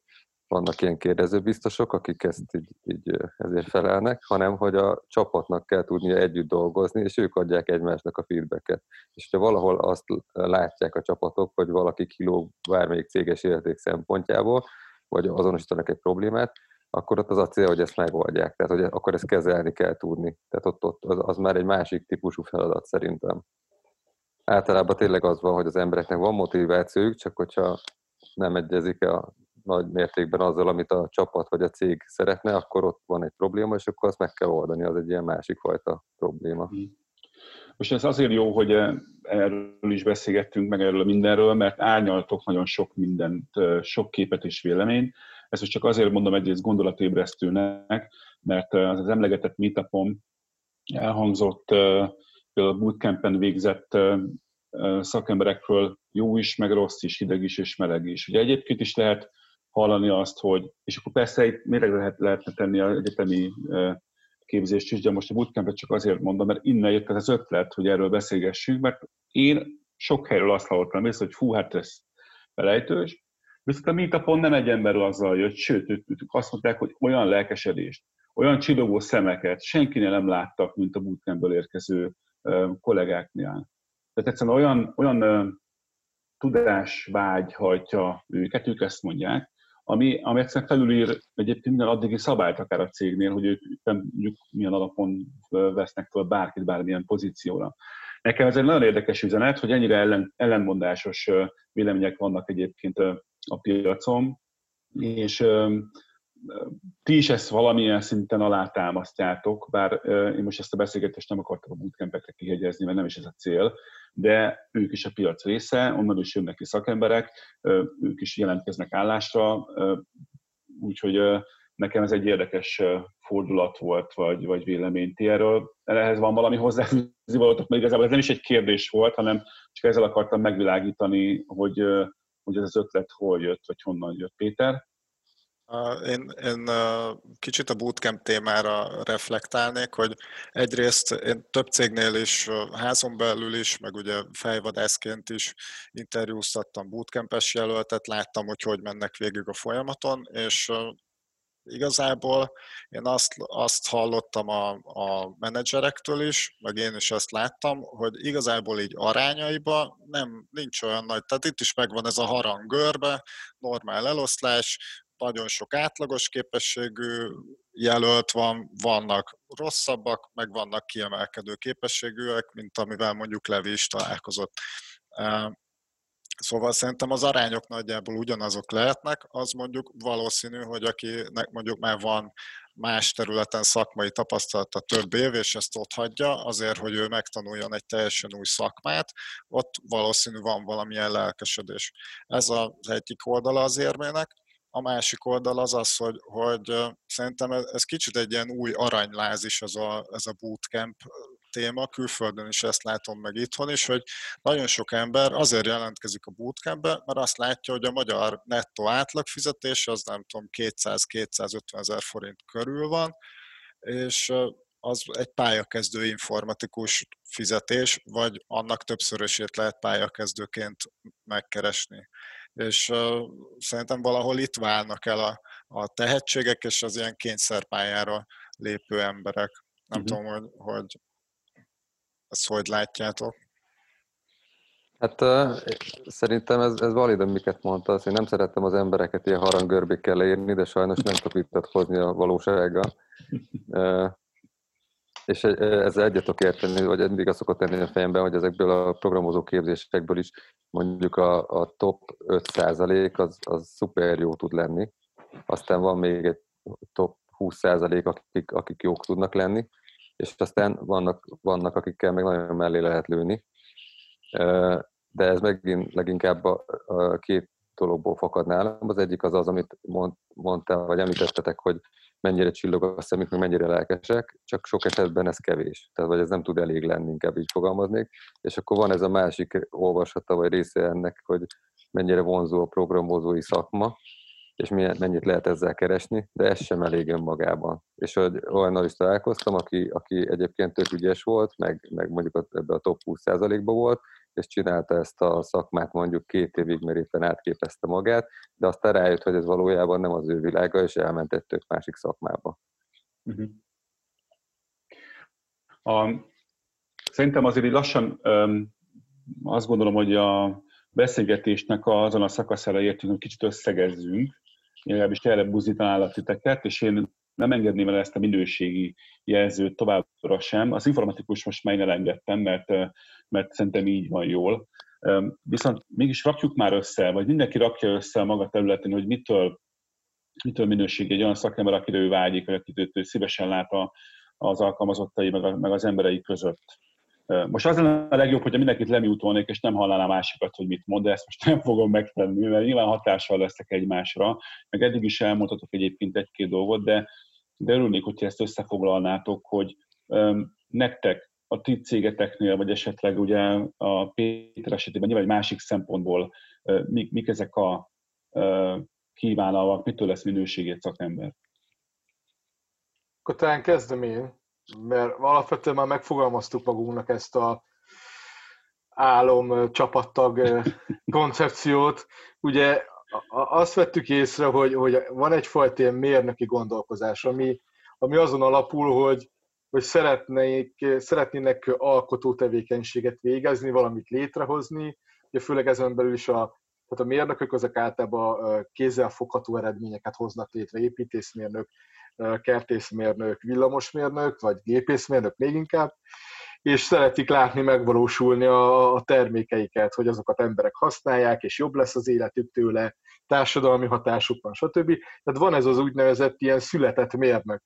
vannak ilyen kérdezőbiztosok, akik ezt így, így ezért felelnek, hanem hogy a csapatnak kell tudnia együtt dolgozni, és ők adják egymásnak a feedbacket. És ha valahol azt látják a csapatok, hogy valaki kilóg bármelyik céges érték szempontjából, vagy azonosítanak egy problémát, akkor ott az a cél, hogy ezt megoldják. Tehát, hogy akkor ezt kezelni kell tudni. Tehát ott, ott az, az már egy másik típusú feladat szerintem. Általában tényleg az van, hogy az embereknek van motivációjuk, csak hogyha nem egyezik a nagy mértékben azzal, amit a csapat vagy a cég szeretne, akkor ott van egy probléma, és akkor azt meg kell oldani, az egy ilyen másik fajta probléma. Mm. Most ez azért jó, hogy erről is beszélgettünk, meg erről mindenről, mert árnyaltok nagyon sok mindent, sok képet és véleményt. Ezt most csak azért mondom egyrészt gondolatébresztőnek, mert az, az emlegetett meetupon elhangzott például a bootcampen végzett szakemberekről jó is, meg rossz is, hideg is és meleg is. Ugye egyébként is lehet hallani azt, hogy, és akkor persze itt méreg lehet, lehetne tenni az egyetemi képzést is, de most a bootcampet csak azért mondom, mert innen jött az ötlet, hogy erről beszélgessünk, mert én sok helyről azt hallottam észre, hogy fú, hát ez felejtős, viszont a meetupon nem egy ember azzal jött, sőt, ők azt mondták, hogy olyan lelkesedést, olyan csillogó szemeket senkinél nem láttak, mint a bootcampből érkező kollégáknál. Tehát egyszerűen olyan, olyan tudásvágy hajtja őket, ők ezt mondják, ami, ami egyszerűen felülír egyébként minden addigi szabályt akár a cégnél, hogy ők mondjuk milyen alapon vesznek fel bárkit bármilyen pozícióra. Nekem ez egy nagyon érdekes üzenet, hogy ennyire ellen, ellenmondásos vélemények vannak egyébként a piacon, és ti is ezt valamilyen szinten alátámasztjátok, bár én most ezt a beszélgetést nem akartam a bootcampekre kihegyezni, mert nem is ez a cél, de ők is a piac része, onnan is jönnek ki szakemberek, ők is jelentkeznek állásra, úgyhogy nekem ez egy érdekes fordulat volt, vagy, vagy vélemény ti erről. Ehhez van valami hozzáfűzni valatok, mert igazából ez nem is egy kérdés volt, hanem csak ezzel akartam megvilágítani, hogy, hogy ez az ötlet hol jött, vagy honnan jött Péter. Én, én kicsit a bootcamp témára reflektálnék, hogy egyrészt én több cégnél is, házon belül is, meg ugye fejvadászként is interjúztattam bootcampes jelöltet, láttam, hogy hogy mennek végig a folyamaton, és igazából én azt, azt hallottam a, a menedzserektől is, meg én is azt láttam, hogy igazából így arányaiba nem, nincs olyan nagy, tehát itt is megvan ez a harang görbe, normál eloszlás, nagyon sok átlagos képességű jelölt van, vannak rosszabbak, meg vannak kiemelkedő képességűek, mint amivel mondjuk Levi is találkozott. Szóval szerintem az arányok nagyjából ugyanazok lehetnek, az mondjuk valószínű, hogy akinek mondjuk már van más területen szakmai tapasztalata több év, és ezt ott hagyja, azért, hogy ő megtanuljon egy teljesen új szakmát, ott valószínű van valamilyen lelkesedés. Ez az egyik oldala az érmének. A másik oldal az az, hogy, hogy szerintem ez, ez kicsit egy ilyen új aranyláz is ez a, ez a bootcamp téma, külföldön is ezt látom meg itthon is, hogy nagyon sok ember azért jelentkezik a bootcampbe, mert azt látja, hogy a magyar nettó átlagfizetés az nem tudom 200-250 ezer forint körül van, és az egy pályakezdő informatikus fizetés, vagy annak többszörösét lehet pályakezdőként megkeresni és szerintem valahol itt válnak el a, a tehetségek és az ilyen kényszerpályára lépő emberek. Nem uh-huh. tudom, hogy, hogy ezt hogy látjátok. Hát uh, szerintem ez, ez valid, amiket mondtasz. Én nem szerettem az embereket ilyen harangörbékkel leírni, de sajnos nem tudok hozni a valósággal. Uh, és ezzel egyet tudok érteni, vagy mindig azt szokott tenni a fejemben, hogy ezekből a programozó képzésekből is mondjuk a, a top 5% az, az szuper jó tud lenni. Aztán van még egy top 20% akik, akik jók tudnak lenni, és aztán vannak, vannak akikkel meg nagyon mellé lehet lőni. De ez megint leginkább a, a két dologból fakad nálam. Az egyik az az, amit mond, mondtál, vagy említettetek, hogy mennyire csillog a szemük, meg mennyire lelkesek, csak sok esetben ez kevés. Tehát, vagy ez nem tud elég lenni, inkább így fogalmaznék. És akkor van ez a másik olvasata, vagy része ennek, hogy mennyire vonzó a programozói szakma, és mennyit lehet ezzel keresni, de ez sem elég önmagában. És hogy olyannal is találkoztam, aki, aki egyébként tök ügyes volt, meg, meg mondjuk ebbe a top 20%-ba volt, és csinálta ezt a szakmát mondjuk két évig, mert éppen átképezte magát, de aztán rájött, hogy ez valójában nem az ő világa, és elment egy tök másik szakmába. Uh-huh. A, szerintem azért így lassan um, azt gondolom, hogy a beszélgetésnek azon a szakaszára értünk, hogy kicsit összegezzünk, legalábbis erre buzdítanálak titeket, és én nem engedném el ezt a minőségi jelzőt továbbra sem. Az informatikus most már én elengedtem, mert, mert szerintem így van jól. Viszont mégis rakjuk már össze, vagy mindenki rakja össze a maga területén, hogy mitől, mitől minőség egy olyan szakember, akire ő vágyik, vagy akit ő szívesen lát az alkalmazottai, meg az emberei között. Most az lenne a legjobb, hogyha mindenkit lemiutolnék, és nem hallaná másikat, hogy mit mond, de ezt most nem fogom megtenni, mert nyilván hatással leszek egymásra, meg eddig is elmondhatok egyébként egy-két dolgot, de, de örülnék, hogyha ezt összefoglalnátok, hogy nektek, a ti cégeteknél, vagy esetleg ugye a Péter esetében nyilván egy másik szempontból mik, mik ezek a kívánalmak, mitől lesz minőségét szakember? Akkor talán kezdem én mert alapvetően már megfogalmaztuk magunknak ezt a álom csapattag koncepciót. Ugye azt vettük észre, hogy, hogy van egyfajta ilyen mérnöki gondolkozás, ami, ami azon alapul, hogy, hogy szeretnék, szeretnének alkotó tevékenységet végezni, valamit létrehozni, ugye főleg ezen belül is a, tehát a mérnökök azok általában kézzelfogható eredményeket hoznak létre, építészmérnök, kertészmérnök, villamosmérnök, vagy gépészmérnök még inkább, és szeretik látni megvalósulni a, a termékeiket, hogy azokat emberek használják, és jobb lesz az életük tőle, társadalmi hatásuk van, stb. Tehát van ez az úgynevezett ilyen született mérnök.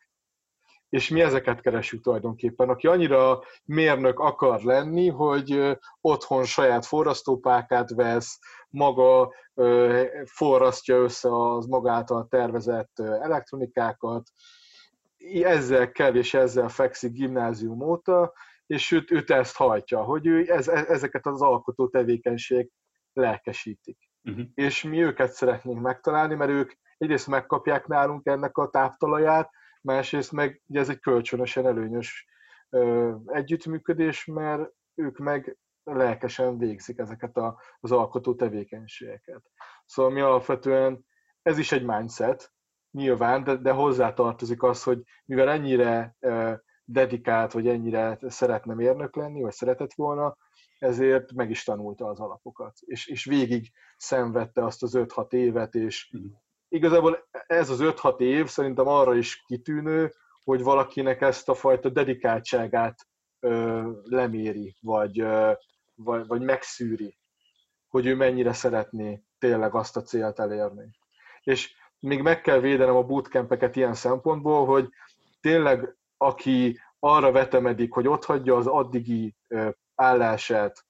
És mi ezeket keresünk tulajdonképpen, aki annyira mérnök akar lenni, hogy otthon saját forrasztópákát vesz, maga forrasztja össze az magától tervezett elektronikákat, ezzel kell és ezzel fekszik gimnázium óta, és őt, őt ezt hajtja, hogy ő ez, e, ezeket az alkotó tevékenység lelkesítik. Uh-huh. És mi őket szeretnénk megtalálni, mert ők egyrészt megkapják nálunk ennek a táptalaját, másrészt meg ugye ez egy kölcsönösen előnyös ö, együttműködés, mert ők meg lelkesen végzik ezeket a, az alkotó tevékenységeket. Szóval mi alapvetően, ez is egy mindset, nyilván, de, de hozzá tartozik az, hogy mivel ennyire uh, dedikált, vagy ennyire szeretne mérnök lenni, vagy szeretett volna, ezért meg is tanulta az alapokat, és, és végig szenvedte azt az 5-6 évet, és mm. igazából ez az 5-6 év szerintem arra is kitűnő, hogy valakinek ezt a fajta dedikáltságát ö, leméri, vagy, ö, vagy, vagy megszűri, hogy ő mennyire szeretné tényleg azt a célt elérni. És még meg kell védenem a bootcampeket ilyen szempontból, hogy tényleg aki arra vetemedik, hogy ott hagyja az addigi állását,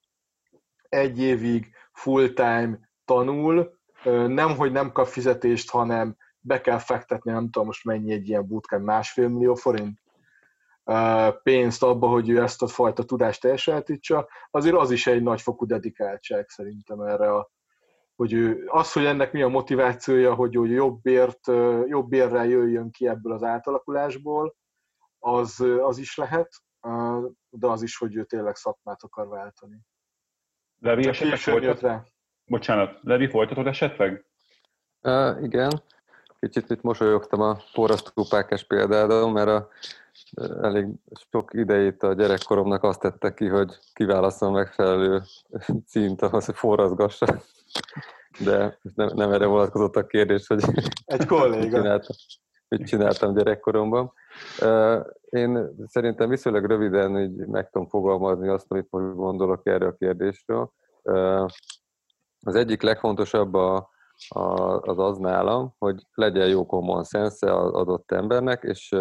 egy évig full-time tanul, nem, hogy nem kap fizetést, hanem be kell fektetni, nem tudom most mennyi egy ilyen bootcamp, másfél millió forint, pénzt abba, hogy ő ezt a fajta tudást elsajátítsa, azért az is egy nagyfokú dedikáltság szerintem erre a hogy ő, az, hogy ennek mi a motivációja, hogy ő jobb, ért, jobb bérrel jöjjön ki ebből az átalakulásból, az, az is lehet, de az is, hogy ő tényleg szakmát akar váltani. Levi, esetleg folytat... Bocsánat, Levi, folytatod esetleg? Uh, igen, kicsit itt mosolyogtam a porrasztópákás példádon, mert a elég sok idejét a gyerekkoromnak azt tette ki, hogy kiválasztom megfelelő címt ahhoz, hogy forrazgassa. De nem, nem erre vonatkozott a kérdés, hogy egy kolléga. Mit csináltam, mit csináltam gyerekkoromban. Én szerintem viszonylag röviden így meg tudom fogalmazni azt, amit most gondolok erre a kérdésről. Az egyik legfontosabb a, a, az az nálam, hogy legyen jó common sense az adott embernek, és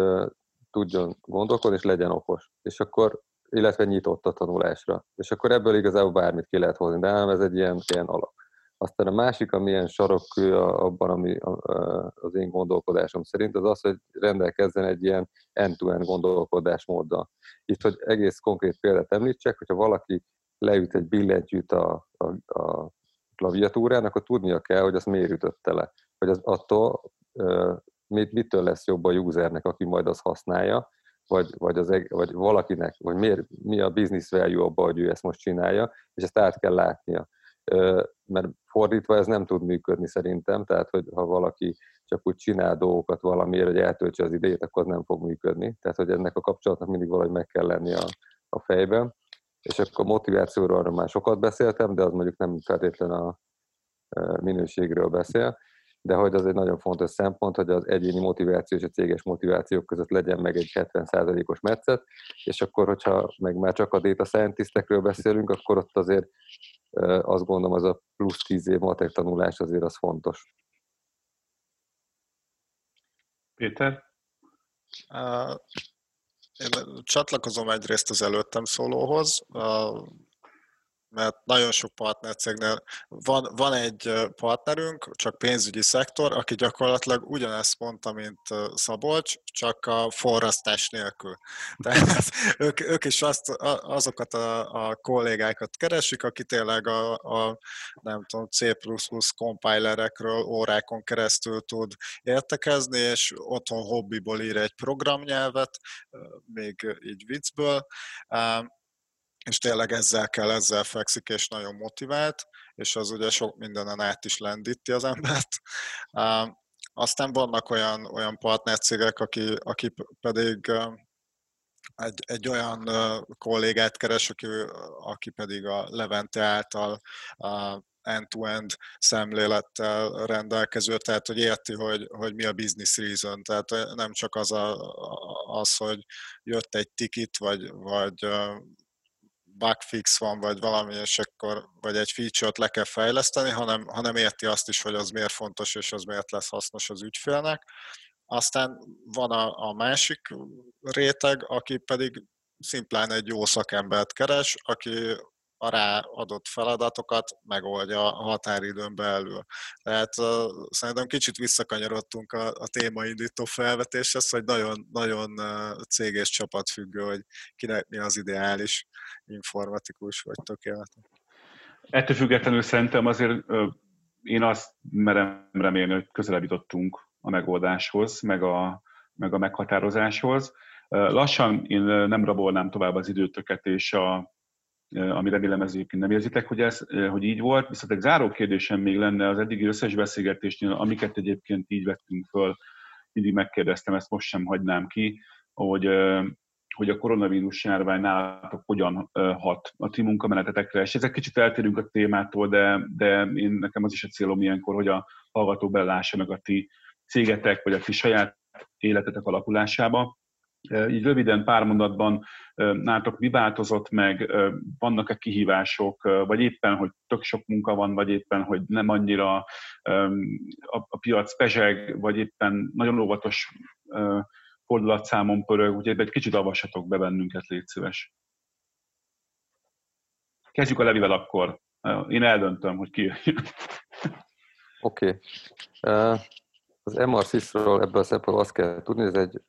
tudjon gondolkodni, és legyen okos. És akkor, illetve nyitott a tanulásra. És akkor ebből igazából bármit ki lehet hozni, de nem ez egy ilyen, ilyen alap. Aztán a másik, amilyen sarokkő abban, ami az én gondolkodásom szerint, az az, hogy rendelkezzen egy ilyen end-to-end gondolkodásmóddal. Itt, hogy egész konkrét példát említsek, hogyha valaki leüt egy billentyűt a, a, a klaviatúrán, akkor tudnia kell, hogy azt miért ütötte le. Hogy az attól mit, mitől lesz jobb a usernek, aki majd azt használja, vagy, vagy, az, vagy valakinek, vagy miért, mi a business value abban, hogy ő ezt most csinálja, és ezt át kell látnia. Mert fordítva ez nem tud működni szerintem, tehát hogy ha valaki csak úgy csinál dolgokat valamiért, hogy eltöltse az idejét, akkor az nem fog működni. Tehát, hogy ennek a kapcsolatnak mindig valahogy meg kell lenni a, a fejben. És akkor a motivációról arra már sokat beszéltem, de az mondjuk nem feltétlenül a minőségről beszél. de hogy az egy nagyon fontos szempont, hogy az egyéni motiváció és a céges motivációk között legyen meg egy 70%-os metszet, és akkor, hogyha meg már csak a data scientistekről beszélünk, akkor ott azért azt gondolom, az a plusz 10 év matek tanulás azért az fontos. Péter? Uh, én csatlakozom egyrészt az előttem szólóhoz. Mert nagyon sok partnercégnél van, van egy partnerünk, csak pénzügyi szektor, aki gyakorlatilag ugyanezt mondta, mint Szabolcs, csak a forrasztás nélkül. Tehát ők, ők is azt, azokat a, a kollégákat keresik, aki tényleg a, a nem tudom, C++ compilerekről órákon keresztül tud értekezni, és otthon hobbiból ír egy programnyelvet, még így viccből, és tényleg ezzel kell, ezzel fekszik, és nagyon motivált, és az ugye sok mindenen át is lendíti az embert. Aztán vannak olyan, olyan partnercégek, aki, aki pedig egy, egy olyan kollégát keres, aki, aki pedig a Levente által a end-to-end szemlélettel rendelkező, tehát hogy érti, hogy, hogy mi a business reason, tehát nem csak az, a, az hogy jött egy tikit, vagy, vagy bugfix van, vagy valami, és akkor, vagy egy feature-t le kell fejleszteni, hanem, hanem érti azt is, hogy az miért fontos, és az miért lesz hasznos az ügyfélnek. Aztán van a, a másik réteg, aki pedig szimplán egy jó szakembert keres, aki a ráadott feladatokat megoldja a határidőn belül. Tehát uh, szerintem kicsit visszakanyarodtunk a, a témaindító felvetéshez, hogy nagyon, nagyon cég és csapat függő, hogy kinek mi az ideális informatikus vagy tökéletes. Ettől függetlenül szerintem azért én azt merem remélni, hogy közelebb jutottunk a megoldáshoz, meg a, meg a meghatározáshoz. Lassan én nem rabolnám tovább az időtöket, és a, ami remélem ez egyébként nem érzitek, hogy, ez, hogy így volt. Viszont egy záró kérdésem még lenne az eddigi összes beszélgetésnél, amiket egyébként így vettünk föl, mindig megkérdeztem, ezt most sem hagynám ki, hogy, hogy a koronavírus járvány nálatok hogyan hat a ti munkamenetetekre. És ezek kicsit eltérünk a témától, de, de én nekem az is a célom ilyenkor, hogy a hallgatók belássanak a ti cégetek, vagy a ti saját életetek alakulásába. Így röviden pár mondatban nátok mi változott meg, vannak-e kihívások, vagy éppen, hogy tök sok munka van, vagy éppen, hogy nem annyira a piac pezseg, vagy éppen nagyon óvatos fordulatszámon pörög, úgyhogy egy kicsit avassatok be bennünket, légy szíves. Kezdjük a Levivel akkor. Én eldöntöm, hogy ki Oké. Okay. Az MRSIS-ról ebből a szempontból azt kell tudni, ez egy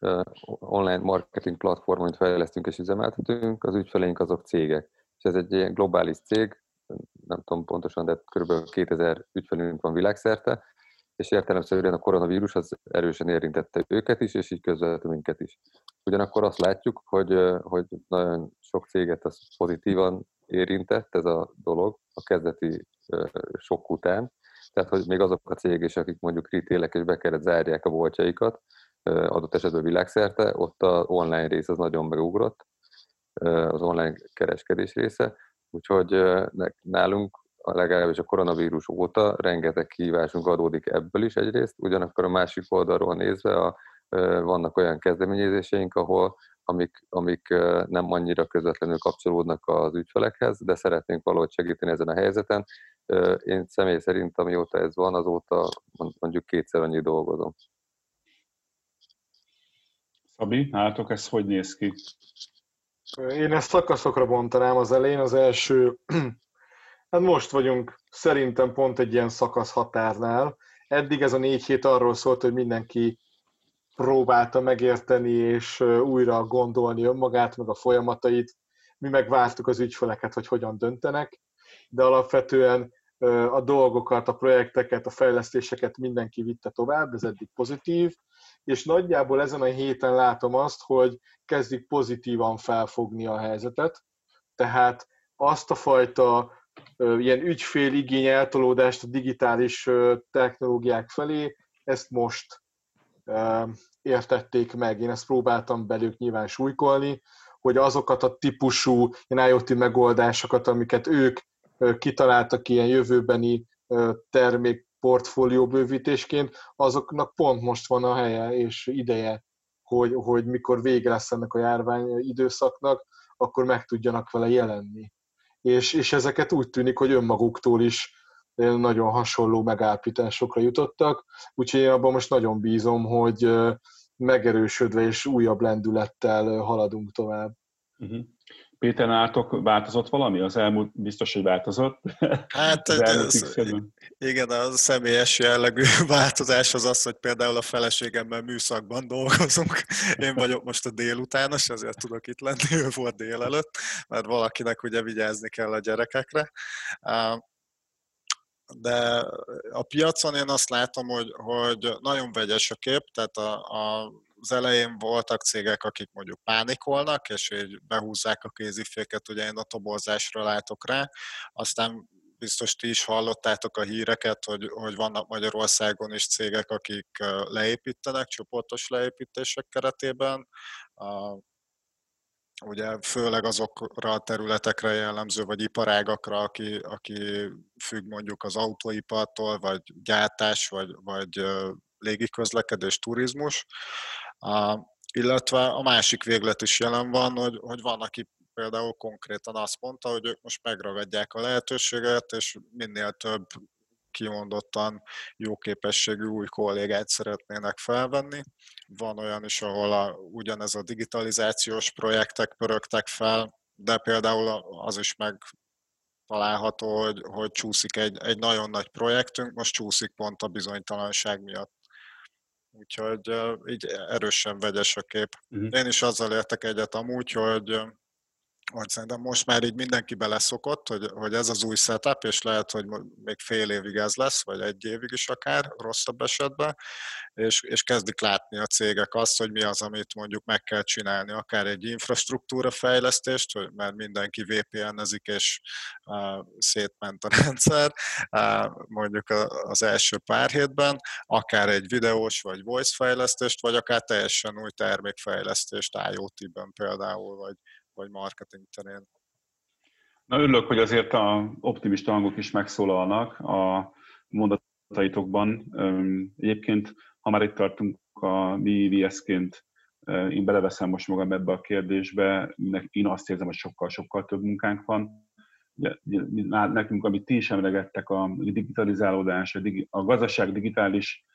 online marketing platform, amit fejlesztünk és üzemeltetünk, az ügyfeleink azok cégek. És ez egy ilyen globális cég, nem tudom pontosan, de kb. 2000 ügyfelünk van világszerte, és értelemszerűen a koronavírus az erősen érintette őket is, és így közvetlenül minket is. Ugyanakkor azt látjuk, hogy, hogy nagyon sok céget az pozitívan érintett ez a dolog a kezdeti sok után, tehát hogy még azok a cégek is, akik mondjuk retailek és be zárják a boltjaikat, adott esetben világszerte, ott az online rész az nagyon megugrott, az online kereskedés része, úgyhogy nálunk legalábbis a koronavírus óta rengeteg kihívásunk adódik ebből is egyrészt, ugyanakkor a másik oldalról nézve a, vannak olyan kezdeményezéseink, ahol amik, amik nem annyira közvetlenül kapcsolódnak az ügyfelekhez, de szeretnénk valahogy segíteni ezen a helyzeten. Én személy szerint, amióta ez van, azóta mondjuk kétszer annyi dolgozom. Szabi, nálatok ez hogy néz ki? Én ezt szakaszokra bontanám az elején. Az első, hát most vagyunk szerintem pont egy ilyen szakasz határnál. Eddig ez a négy hét arról szólt, hogy mindenki próbálta megérteni és újra gondolni önmagát, meg a folyamatait. Mi megvártuk az ügyfeleket, hogy hogyan döntenek, de alapvetően a dolgokat, a projekteket, a fejlesztéseket mindenki vitte tovább, ez eddig pozitív, és nagyjából ezen a héten látom azt, hogy kezdik pozitívan felfogni a helyzetet, tehát azt a fajta ilyen ügyféligény eltolódást a digitális technológiák felé, ezt most értették meg. Én ezt próbáltam belük nyilván súlykolni, hogy azokat a típusú ilyen IoT megoldásokat, amiket ők kitaláltak ilyen jövőbeni termék portfólió bővítésként, azoknak pont most van a helye és ideje, hogy, hogy mikor vége lesz ennek a járvány időszaknak, akkor meg tudjanak vele jelenni. És, és ezeket úgy tűnik, hogy önmaguktól is nagyon hasonló megállapításokra jutottak, úgyhogy én abban most nagyon bízom, hogy megerősödve és újabb lendülettel haladunk tovább. Uh-huh. Péter, nálatok változott valami? Az elmúlt biztos, hogy változott. Hát ez, igen, a személyes jellegű változás az az, hogy például a feleségemmel műszakban dolgozunk. Én vagyok most a délutános, azért tudok itt lenni, ő volt délelőtt, mert valakinek ugye vigyázni kell a gyerekekre. De a piacon én azt látom, hogy, hogy nagyon vegyes a kép, tehát a, a az elején voltak cégek, akik mondjuk pánikolnak, és így behúzzák a kéziféket, ugye én a toborzásra látok rá, aztán biztos ti is hallottátok a híreket, hogy, hogy vannak Magyarországon is cégek, akik leépítenek csoportos leépítések keretében. Ugye főleg azokra a területekre jellemző, vagy iparágakra, aki, aki függ mondjuk az autóipartól, vagy gyártás, vagy, vagy légiközlekedés, turizmus. A, illetve a másik véglet is jelen van, hogy, hogy van, aki például konkrétan azt mondta, hogy ők most megragadják a lehetőséget, és minél több kimondottan jó képességű új kollégát szeretnének felvenni. Van olyan is, ahol a, ugyanez a digitalizációs projektek pörögtek fel, de például az is meg található, hogy, hogy csúszik egy, egy nagyon nagy projektünk, most csúszik pont a bizonytalanság miatt. Úgyhogy így erősen vegyes a kép. Uh-huh. Én is azzal értek egyet amúgy, hogy hogy szerintem most már így mindenki beleszokott, hogy, hogy ez az új setup, és lehet, hogy még fél évig ez lesz, vagy egy évig is akár, rosszabb esetben, és, és kezdik látni a cégek azt, hogy mi az, amit mondjuk meg kell csinálni, akár egy infrastruktúra fejlesztést, hogy, mert mindenki VPN-ezik, és uh, szétment a rendszer, uh, mondjuk az első pár hétben, akár egy videós vagy voice fejlesztést, vagy akár teljesen új termékfejlesztést IoT-ben például, vagy, vagy marketing terén. Na örülök, hogy azért a optimista hangok is megszólalnak a mondataitokban. Egyébként, ha már itt tartunk a mi IVS-ként, én beleveszem most magam ebbe a kérdésbe, én azt érzem, hogy sokkal-sokkal több munkánk van. Nekünk, amit ti is emlegettek, a digitalizálódás, a gazdaság digitális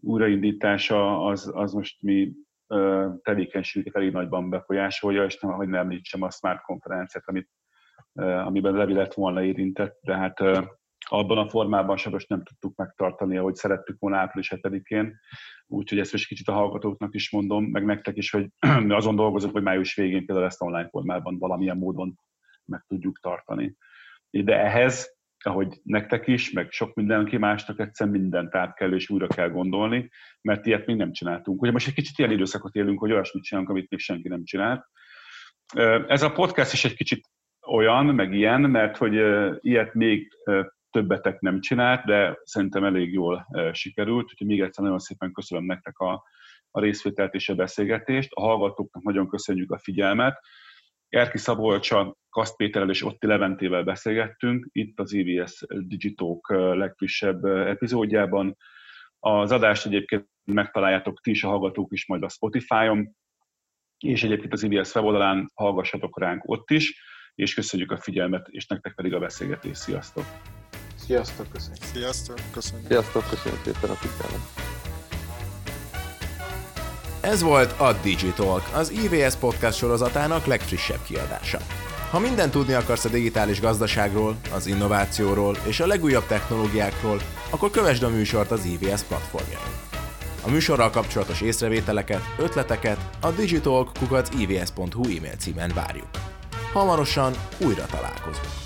újraindítása, az, az most mi tevékenységeket elég nagyban befolyásolja, és nem, hogy nem említsem a smart konferenciát, amit, amiben Levi lett volna érintett, de hát abban a formában sajnos nem tudtuk megtartani, ahogy szerettük volna április 7-én. Úgyhogy ezt most kicsit a hallgatóknak is mondom, meg nektek is, hogy mi azon dolgozunk, hogy május végén például ezt online formában valamilyen módon meg tudjuk tartani. De ehhez ahogy nektek is, meg sok mindenki másnak egyszerűen mindent át kell és újra kell gondolni, mert ilyet még nem csináltunk. Ugye most egy kicsit ilyen időszakot élünk, hogy olyasmit csinálunk, amit még senki nem csinált. Ez a podcast is egy kicsit olyan, meg ilyen, mert hogy ilyet még többetek nem csinált, de szerintem elég jól sikerült, úgyhogy még egyszer nagyon szépen köszönöm nektek a, a részvételt és a beszélgetést. A hallgatóknak nagyon köszönjük a figyelmet. Erki Szabolcsa, Kaszt Péterrel és Otti Leventével beszélgettünk, itt az EVS Digitalk legfrissebb epizódjában. Az adást egyébként megtaláljátok ti is, a hallgatók is majd a Spotify-on, és egyébként az EVS weboldalán hallgassatok ránk ott is, és köszönjük a figyelmet, és nektek pedig a beszélgetést. Sziasztok! Sziasztok, köszönjük! Sziasztok, köszönjük! Sziasztok, köszönjük szépen a figyelmet! Ez volt a Digitalk, az IVS podcast sorozatának legfrissebb kiadása. Ha mindent tudni akarsz a digitális gazdaságról, az innovációról és a legújabb technológiákról, akkor kövesd a műsort az IVS platformjain. A műsorral kapcsolatos észrevételeket, ötleteket a digitalk.ivs.hu e-mail címen várjuk. Hamarosan újra találkozunk.